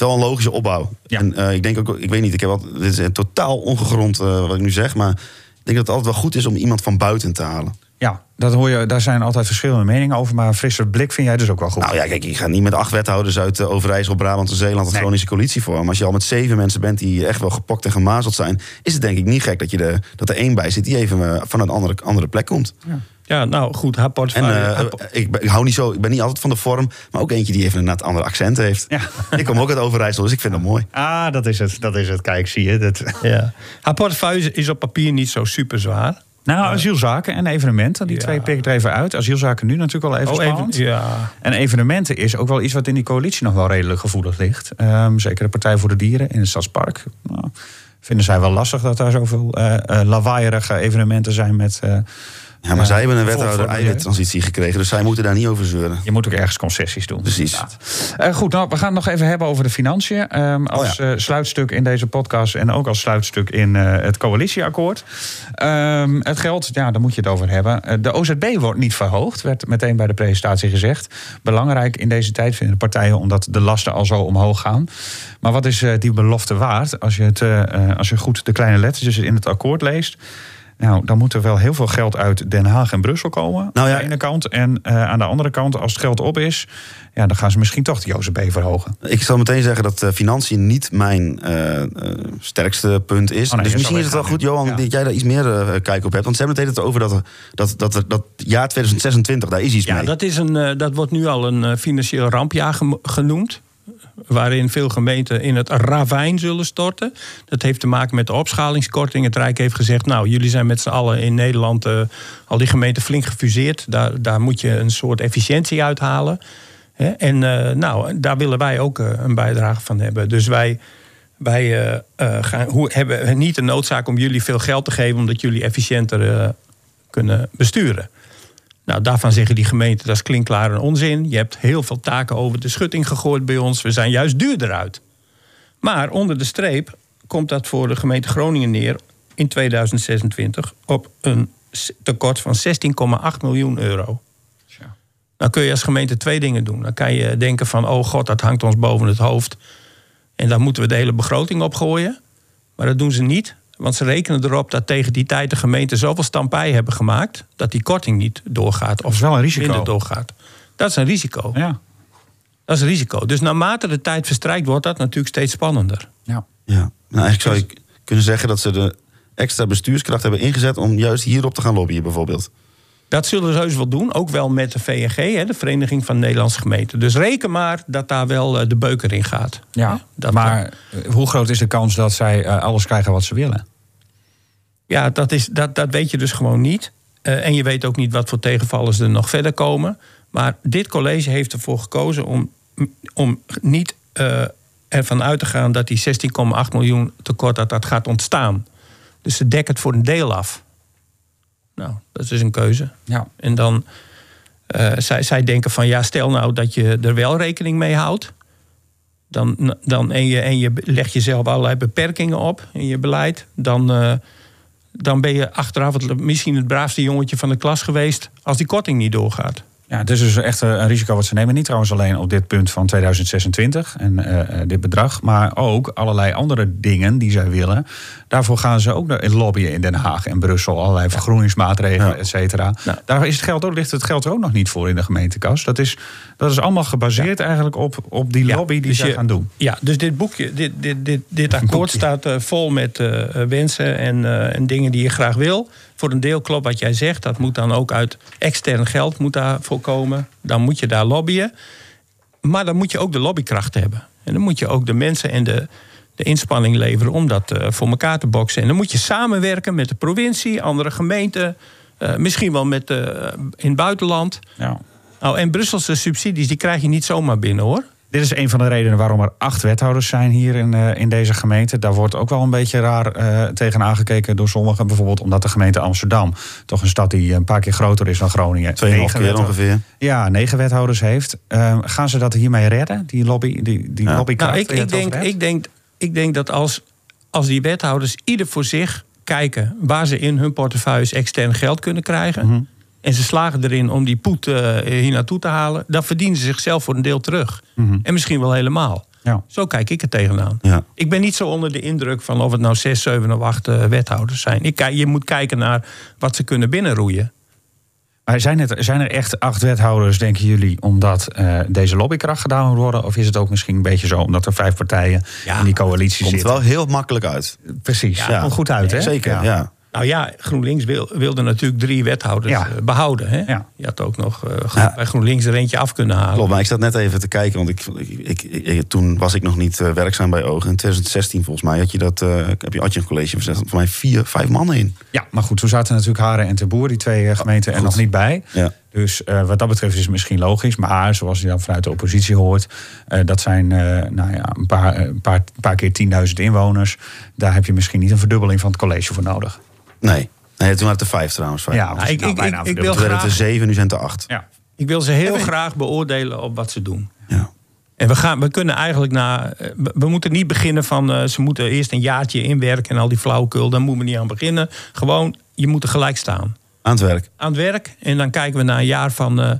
is wel een logische opbouw. Ja. En eh, ik denk ook, ik weet niet, ik heb al, dit is een totaal ongegrond eh, wat ik nu zeg, maar ik denk dat het altijd wel goed is om iemand van buiten te halen. ja dat hoor je, daar zijn altijd verschillende meningen over. Maar een frisse blik vind jij dus ook wel goed. Nou ja, kijk, ik ga niet met acht wethouders uit uh, Overijssel, Brabant en Zeeland een Nee. chronische coalitie vormen. Als je al met zeven mensen bent die echt wel gepokt en gemazeld zijn, is het denk ik niet gek dat, je er dat er één bij zit die even eh, van een andere, andere plek komt. ja, nou goed, haar En portefeuille... eh, ik, ben- ik hou niet zo, ik ben niet altijd van de vorm, maar ook eentje die even een net ander accent heeft. Ja. Ik kom ook uit Overijssel, dus ik vind dat mooi. Ah, dat is het. Dat is het. Kijk, zie je. Dat... ja. (laughs) haar portefeuille is op papier niet zo super zwaar. Nou, asielzaken en evenementen, die Ja. twee pik ik er even uit. Asielzaken nu natuurlijk al even Oh, spannend. even, ja. En evenementen is ook wel iets wat in die coalitie nog wel redelijk gevoelig ligt. Ehm, zeker de Partij voor de Dieren in het Stadspark. Nou, vinden zij wel lastig dat daar zoveel eh eh lawaaierige evenementen zijn met... eh, Ja, maar zij hebben een wethouder eiwittransitie gekregen, dus zij moeten daar niet over zeuren. Je moet ook ergens concessies doen. Precies. Eh, goed, nou, we gaan het nog even hebben over de financiën. Ehm, als Oh ja. eh, sluitstuk in deze podcast en ook als sluitstuk in eh, het coalitieakkoord. Ehm, het geld, ja, daar moet je het over hebben. De OZB wordt niet verhoogd, werd meteen bij de presentatie gezegd. Belangrijk in deze tijd vinden de partijen omdat de lasten al zo omhoog gaan. Maar wat is die belofte waard als je, het, als je goed de kleine lettertjes in het akkoord leest? Nou, dan moet er wel heel veel geld uit Den Haag en Brussel komen. Nou ja, aan de ene kant. En eh, aan de andere kant, als het geld op is, ja, dan gaan ze misschien toch de OZB verhogen. Ik zal meteen zeggen dat eh, financiën niet mijn eh, sterkste punt is. Oh nee, dus misschien is het wel goed. Johan, Ja. dat jij daar iets meer kijk op hebt. Want ze hebben het hele tijd over dat, dat, dat, dat, dat jaar 2026, daar is iets Ja, mee. dat, is een, eh, dat wordt nu al een financieel rampjaar genoemd. Waarin veel gemeenten in het ravijn zullen storten. Dat heeft te maken met de opschalingskorting. Het Rijk heeft gezegd: Nou, jullie zijn met z'n allen in Nederland. eh, al die gemeenten flink gefuseerd. Daar, daar moet je een soort efficiëntie uithalen. En eh, nou, daar willen wij ook eh, een bijdrage van hebben. Dus wij, wij gaan, hoe, hebben niet de noodzaak om jullie veel geld te geven. omdat jullie efficiënter kunnen besturen. Nou, daarvan zeggen die gemeenten dat is klinkklaar en onzin. Je hebt heel veel taken over de schutting gegooid bij ons. We zijn juist duurder uit. Maar onder de streep komt dat voor de gemeente Groningen neer in 2026 op een tekort van 16,8 miljoen euro. Dan kun je als gemeente twee dingen doen. Dan kan je denken van, oh god, dat hangt ons boven het hoofd. En daar moeten we de hele begroting op gooien. Maar dat doen ze niet. Want ze rekenen erop dat tegen die tijd de gemeenten zoveel stampij hebben gemaakt. dat die korting niet doorgaat. Of is wel een risico. minder doorgaat. Dat is een risico. Ja. Dat is een risico. Dus naarmate de tijd verstrijkt, wordt dat natuurlijk steeds spannender. ja. Ja. Nou, eigenlijk zou je kunnen zeggen dat ze de extra bestuurskracht hebben ingezet om juist hierop te gaan lobbyen, bijvoorbeeld. Dat zullen ze heus wel doen. Ook wel met de VNG, hè, de Vereniging van Nederlandse Gemeenten. Dus reken maar dat daar wel eh, de beuker in gaat. ja. Dat- maar eh, hoe groot is de kans dat zij eh, alles krijgen wat ze willen? Ja, dat, is, dat, dat weet je dus gewoon niet. Eh, en je weet ook niet wat voor tegenvallers er nog verder komen. Maar dit college heeft ervoor gekozen om, om niet eh, ervan uit te gaan dat die 16,8 miljoen tekort dat dat gaat ontstaan. Dus ze dekken het voor een deel af. Nou, dat is dus een keuze. Ja. En dan, eh, zij, zij denken van ja, stel nou dat je er wel rekening mee houdt. Dan, dan, en, je, en je legt jezelf allerlei beperkingen op in je beleid. Dan, eh, dan ben je achteraf het, misschien het braafste jongetje van de klas geweest. als die korting niet doorgaat. Ja, het is dus echt eh, een risico wat ze nemen. Niet trouwens alleen op dit punt van 2026 en eh, eh, dit bedrag. Maar ook allerlei andere dingen die zij willen. Daarvoor gaan ze ook lobbyen in Den Haag en Brussel. Allerlei vergroeningsmaatregelen, Ja. et cetera. Daar is het geld ook, ligt het geld er ook nog niet voor in de gemeentekas. Dat is, dat is allemaal gebaseerd eigenlijk op, op die lobby die dus zij je- gaan doen. Ja, dus dit boekje, dit, dit, dit, dit akkoord boekje. staat vol met wensen en, en dingen die je graag wil. Voor een deel klopt wat jij zegt. Dat moet dan ook uit extern geld moet daarvoor komen. Dan moet je daar lobbyen. Maar dan moet je ook de lobbykracht hebben. En dan moet je ook de mensen en de, de inspanning leveren om dat eh, voor elkaar te boksen. En dan moet je samenwerken met de provincie, andere gemeenten. eh, misschien wel met, eh, in het buitenland. Ja. Nou, en Brusselse subsidies, die krijg je niet zomaar binnen hoor. Dit is een van de redenen waarom er acht wethouders zijn hier in, eh, in deze gemeente. Daar wordt ook wel een beetje raar eh, tegen aangekeken door sommigen. Bijvoorbeeld omdat de gemeente Amsterdam, toch een stad die een paar keer groter is dan Groningen. Negen keer wethouders- ongeveer. Ja, negen wethouders heeft. Eh, gaan ze dat hiermee redden, die lobby, die, die Ja. lobbykracht? Nou, ik, ik, denk, ik, denk, ik denk dat als, als die wethouders ieder voor zich kijken waar ze in hun portefeuilles extern geld kunnen krijgen. Mhm. En ze slagen erin om die poet eh, hier naartoe te halen. Dan verdienen ze zichzelf voor een deel terug. Mhm. En misschien wel helemaal. Ja. Zo kijk ik er tegenaan. Ja. Ik ben niet zo onder de indruk van of het nou zes, zeven of acht eh, wethouders zijn. Ik, je moet kijken naar wat ze kunnen binnenroeien. Maar zijn, het, zijn er echt acht wethouders, denken jullie, omdat eh, deze lobbykracht gedaan moet worden? Of is het ook misschien een beetje zo omdat er vijf partijen Ja, in die coalitie Komt zitten? wel heel makkelijk uit. Precies, Ja. komt goed uit, hè? Zeker, ja. Nou ja, GroenLinks wil, wilde natuurlijk drie wethouders Ja. eh, behouden. Hè? Ja. Je had ook nog eh, Ja. bij GroenLinks er eentje af kunnen halen. Klopt, maar ik zat net even te kijken, want ik, ik, ik- ik- toen was ik nog niet eh, werkzaam bij Ogen. In 2016 volgens mij had je, dat, eh, heb je, had je een college verzet, volgens mij vier, vijf mannen in. Ja, maar goed, toen zaten natuurlijk Haren en Ten Boer, die twee gemeenten, er nog niet bij. Ja. Dus eh, wat dat betreft is het misschien logisch. Maar zoals je dan vanuit de oppositie hoort, eh, dat zijn eh, nou ja, een, paar, een, paar, een paar keer 10.000 inwoners. Daar heb je misschien niet een verdubbeling van het college voor nodig. Nee. nee, toen waren het er vijf trouwens. Vijf. Ja, Nou, ik- nou, ik- bijna ik- ik wil toen verdubbeling. werden het er zeven, nu zijn het er acht. Ja. Ik wil ze heel graag beoordelen op wat ze doen. Ja. En we, gaan, we kunnen eigenlijk na. We, moeten niet beginnen van. eh, ze moeten eerst een jaartje inwerken en al die flauwekul. Daar moeten we niet aan beginnen. Gewoon, je moet er gelijk staan. Aan het werk. Aan het werk. En dan kijken we na een jaar van. eh,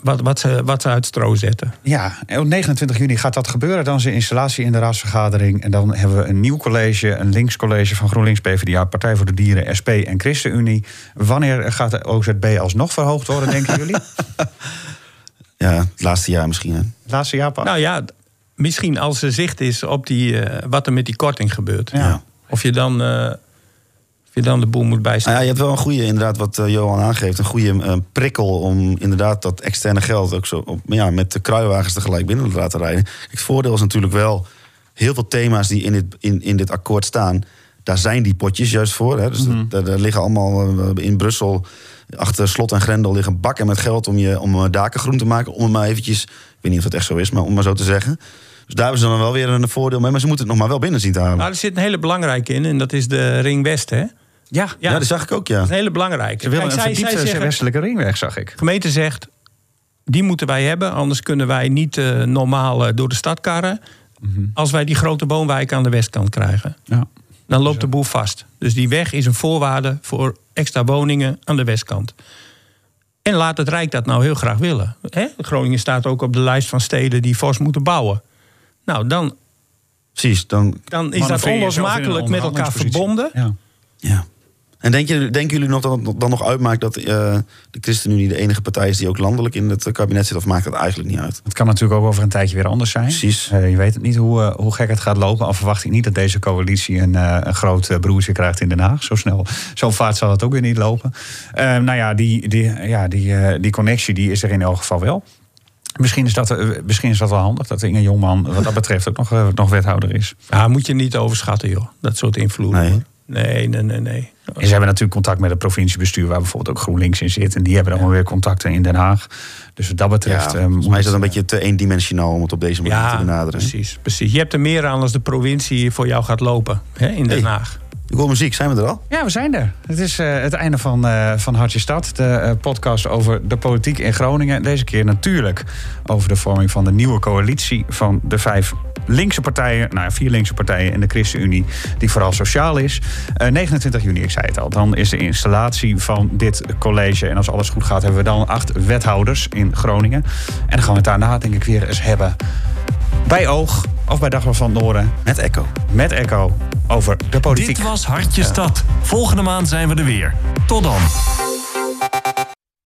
wat, wat, ze, wat ze uit stro zetten. Ja, en op 29 juni gaat dat gebeuren. Dan is de installatie in de raadsvergadering. En dan hebben we een nieuw college, een linkscollege van GroenLinks, PvdA, Partij voor de Dieren, SP en ChristenUnie. Wanneer gaat de OZB alsnog verhoogd worden, denken jullie? (laughs) Ja, het laatste jaar misschien. Hè. Het laatste jaar pas? Nou ja, misschien als er zicht is op die, eh, wat er met die korting gebeurt. Ja. Of, je dan, eh, je dan de boel moet bijstaan. Nou ja, je hebt wel een goede, inderdaad, wat eh, Johan aangeeft, een goede eh, prikkel om inderdaad dat externe geld ook zo op, ja, met de kruiwagens tegelijk binnen te laten rijden. Het voordeel is natuurlijk wel, heel veel thema's die in dit, in, in dit akkoord staan, daar zijn die potjes juist voor. Hè. Dus Mhm. daar, daar liggen allemaal eh, in Brussel, achter slot en grendel, liggen bakken met geld om, je, om daken groen te maken. Om het maar eventjes, ik weet niet of het echt zo is, maar om maar zo te zeggen. Dus daar hebben ze dan wel weer een voordeel mee, maar ze moeten het nog maar wel binnen zien te halen. Nou, er zit een hele belangrijke in en dat is de Ring West. Hè? Dat ja, ja, dat zag ik ook, ja. is een hele belangrijke. ze willen Kijk, een zij, zij zeggen, westelijke ringweg, zag ik. de gemeente zegt, die moeten wij hebben, anders kunnen wij niet eh, normaal eh, door de stad karren. Als wij die grote woonwijk aan de westkant krijgen, Ja. dan loopt de boel vast. Dus die weg is een voorwaarde voor extra woningen aan de westkant. En laat het Rijk dat nou heel graag willen. Hè? Groningen staat ook op de lijst van steden die fors moeten bouwen. Nou, dan Precies, dan... Dan is dat onlosmakelijk met elkaar verbonden. Ja. Ja. En denken, jullie- denken jullie nog dat het dan nog uitmaakt dat eh, de ChristenUnie de enige partij is die ook landelijk in het kabinet zit? Of maakt dat eigenlijk niet uit? Het kan natuurlijk ook over een tijdje weer anders zijn. Precies. Eh, je weet het niet hoe, eh, hoe gek het gaat lopen. Al verwacht ik niet dat deze coalitie een, eh, een groot broertje krijgt in Den Haag. Zo snel, zo vaart zal het ook weer niet lopen. Nou ja, die, die, ja die, eh, die connectie die is er in elk geval wel. Misschien is, dat, misschien is dat wel handig dat Inge Jongman wat dat betreft ook nog, eh, nog wethouder is. Ja, moet je niet overschatten, joh. Dat soort invloeden. Nee. Nee, nee, nee, nee. En ze hebben natuurlijk contact met het provinciebestuur, waar bijvoorbeeld ook GroenLinks in zit. En die hebben dan wel weer contacten in Den Haag. Dus wat dat betreft. Ja, eh, volgens moet mij is dat het, een beetje te eendimensionaal om het op deze manier te Ja, benaderen. precies, precies. Je hebt er meer aan als de provincie voor jou gaat lopen hè, in Den Hey. Haag. Ik hoor muziek, zijn we er al? Ja, we zijn er. Het is eh, het einde van, eh, van Hartje Stad. De eh, podcast over de politiek in Groningen. Deze keer natuurlijk over de vorming van de nieuwe coalitie van de vijf linkse partijen. Nou ja, vier linkse partijen en de ChristenUnie, die vooral sociaal is. Eh, 29 juni, ik zei het al. Dan is de installatie van dit college. En als alles goed gaat, hebben we dan acht wethouders in Groningen. En dan gaan we het daarna, denk ik, weer eens hebben. Bij Oog of bij Dagblad van het Noorden. Met Echo. Met Echo over de politiek. Dit was Hartje Stad. Volgende maand zijn we er weer. Tot dan.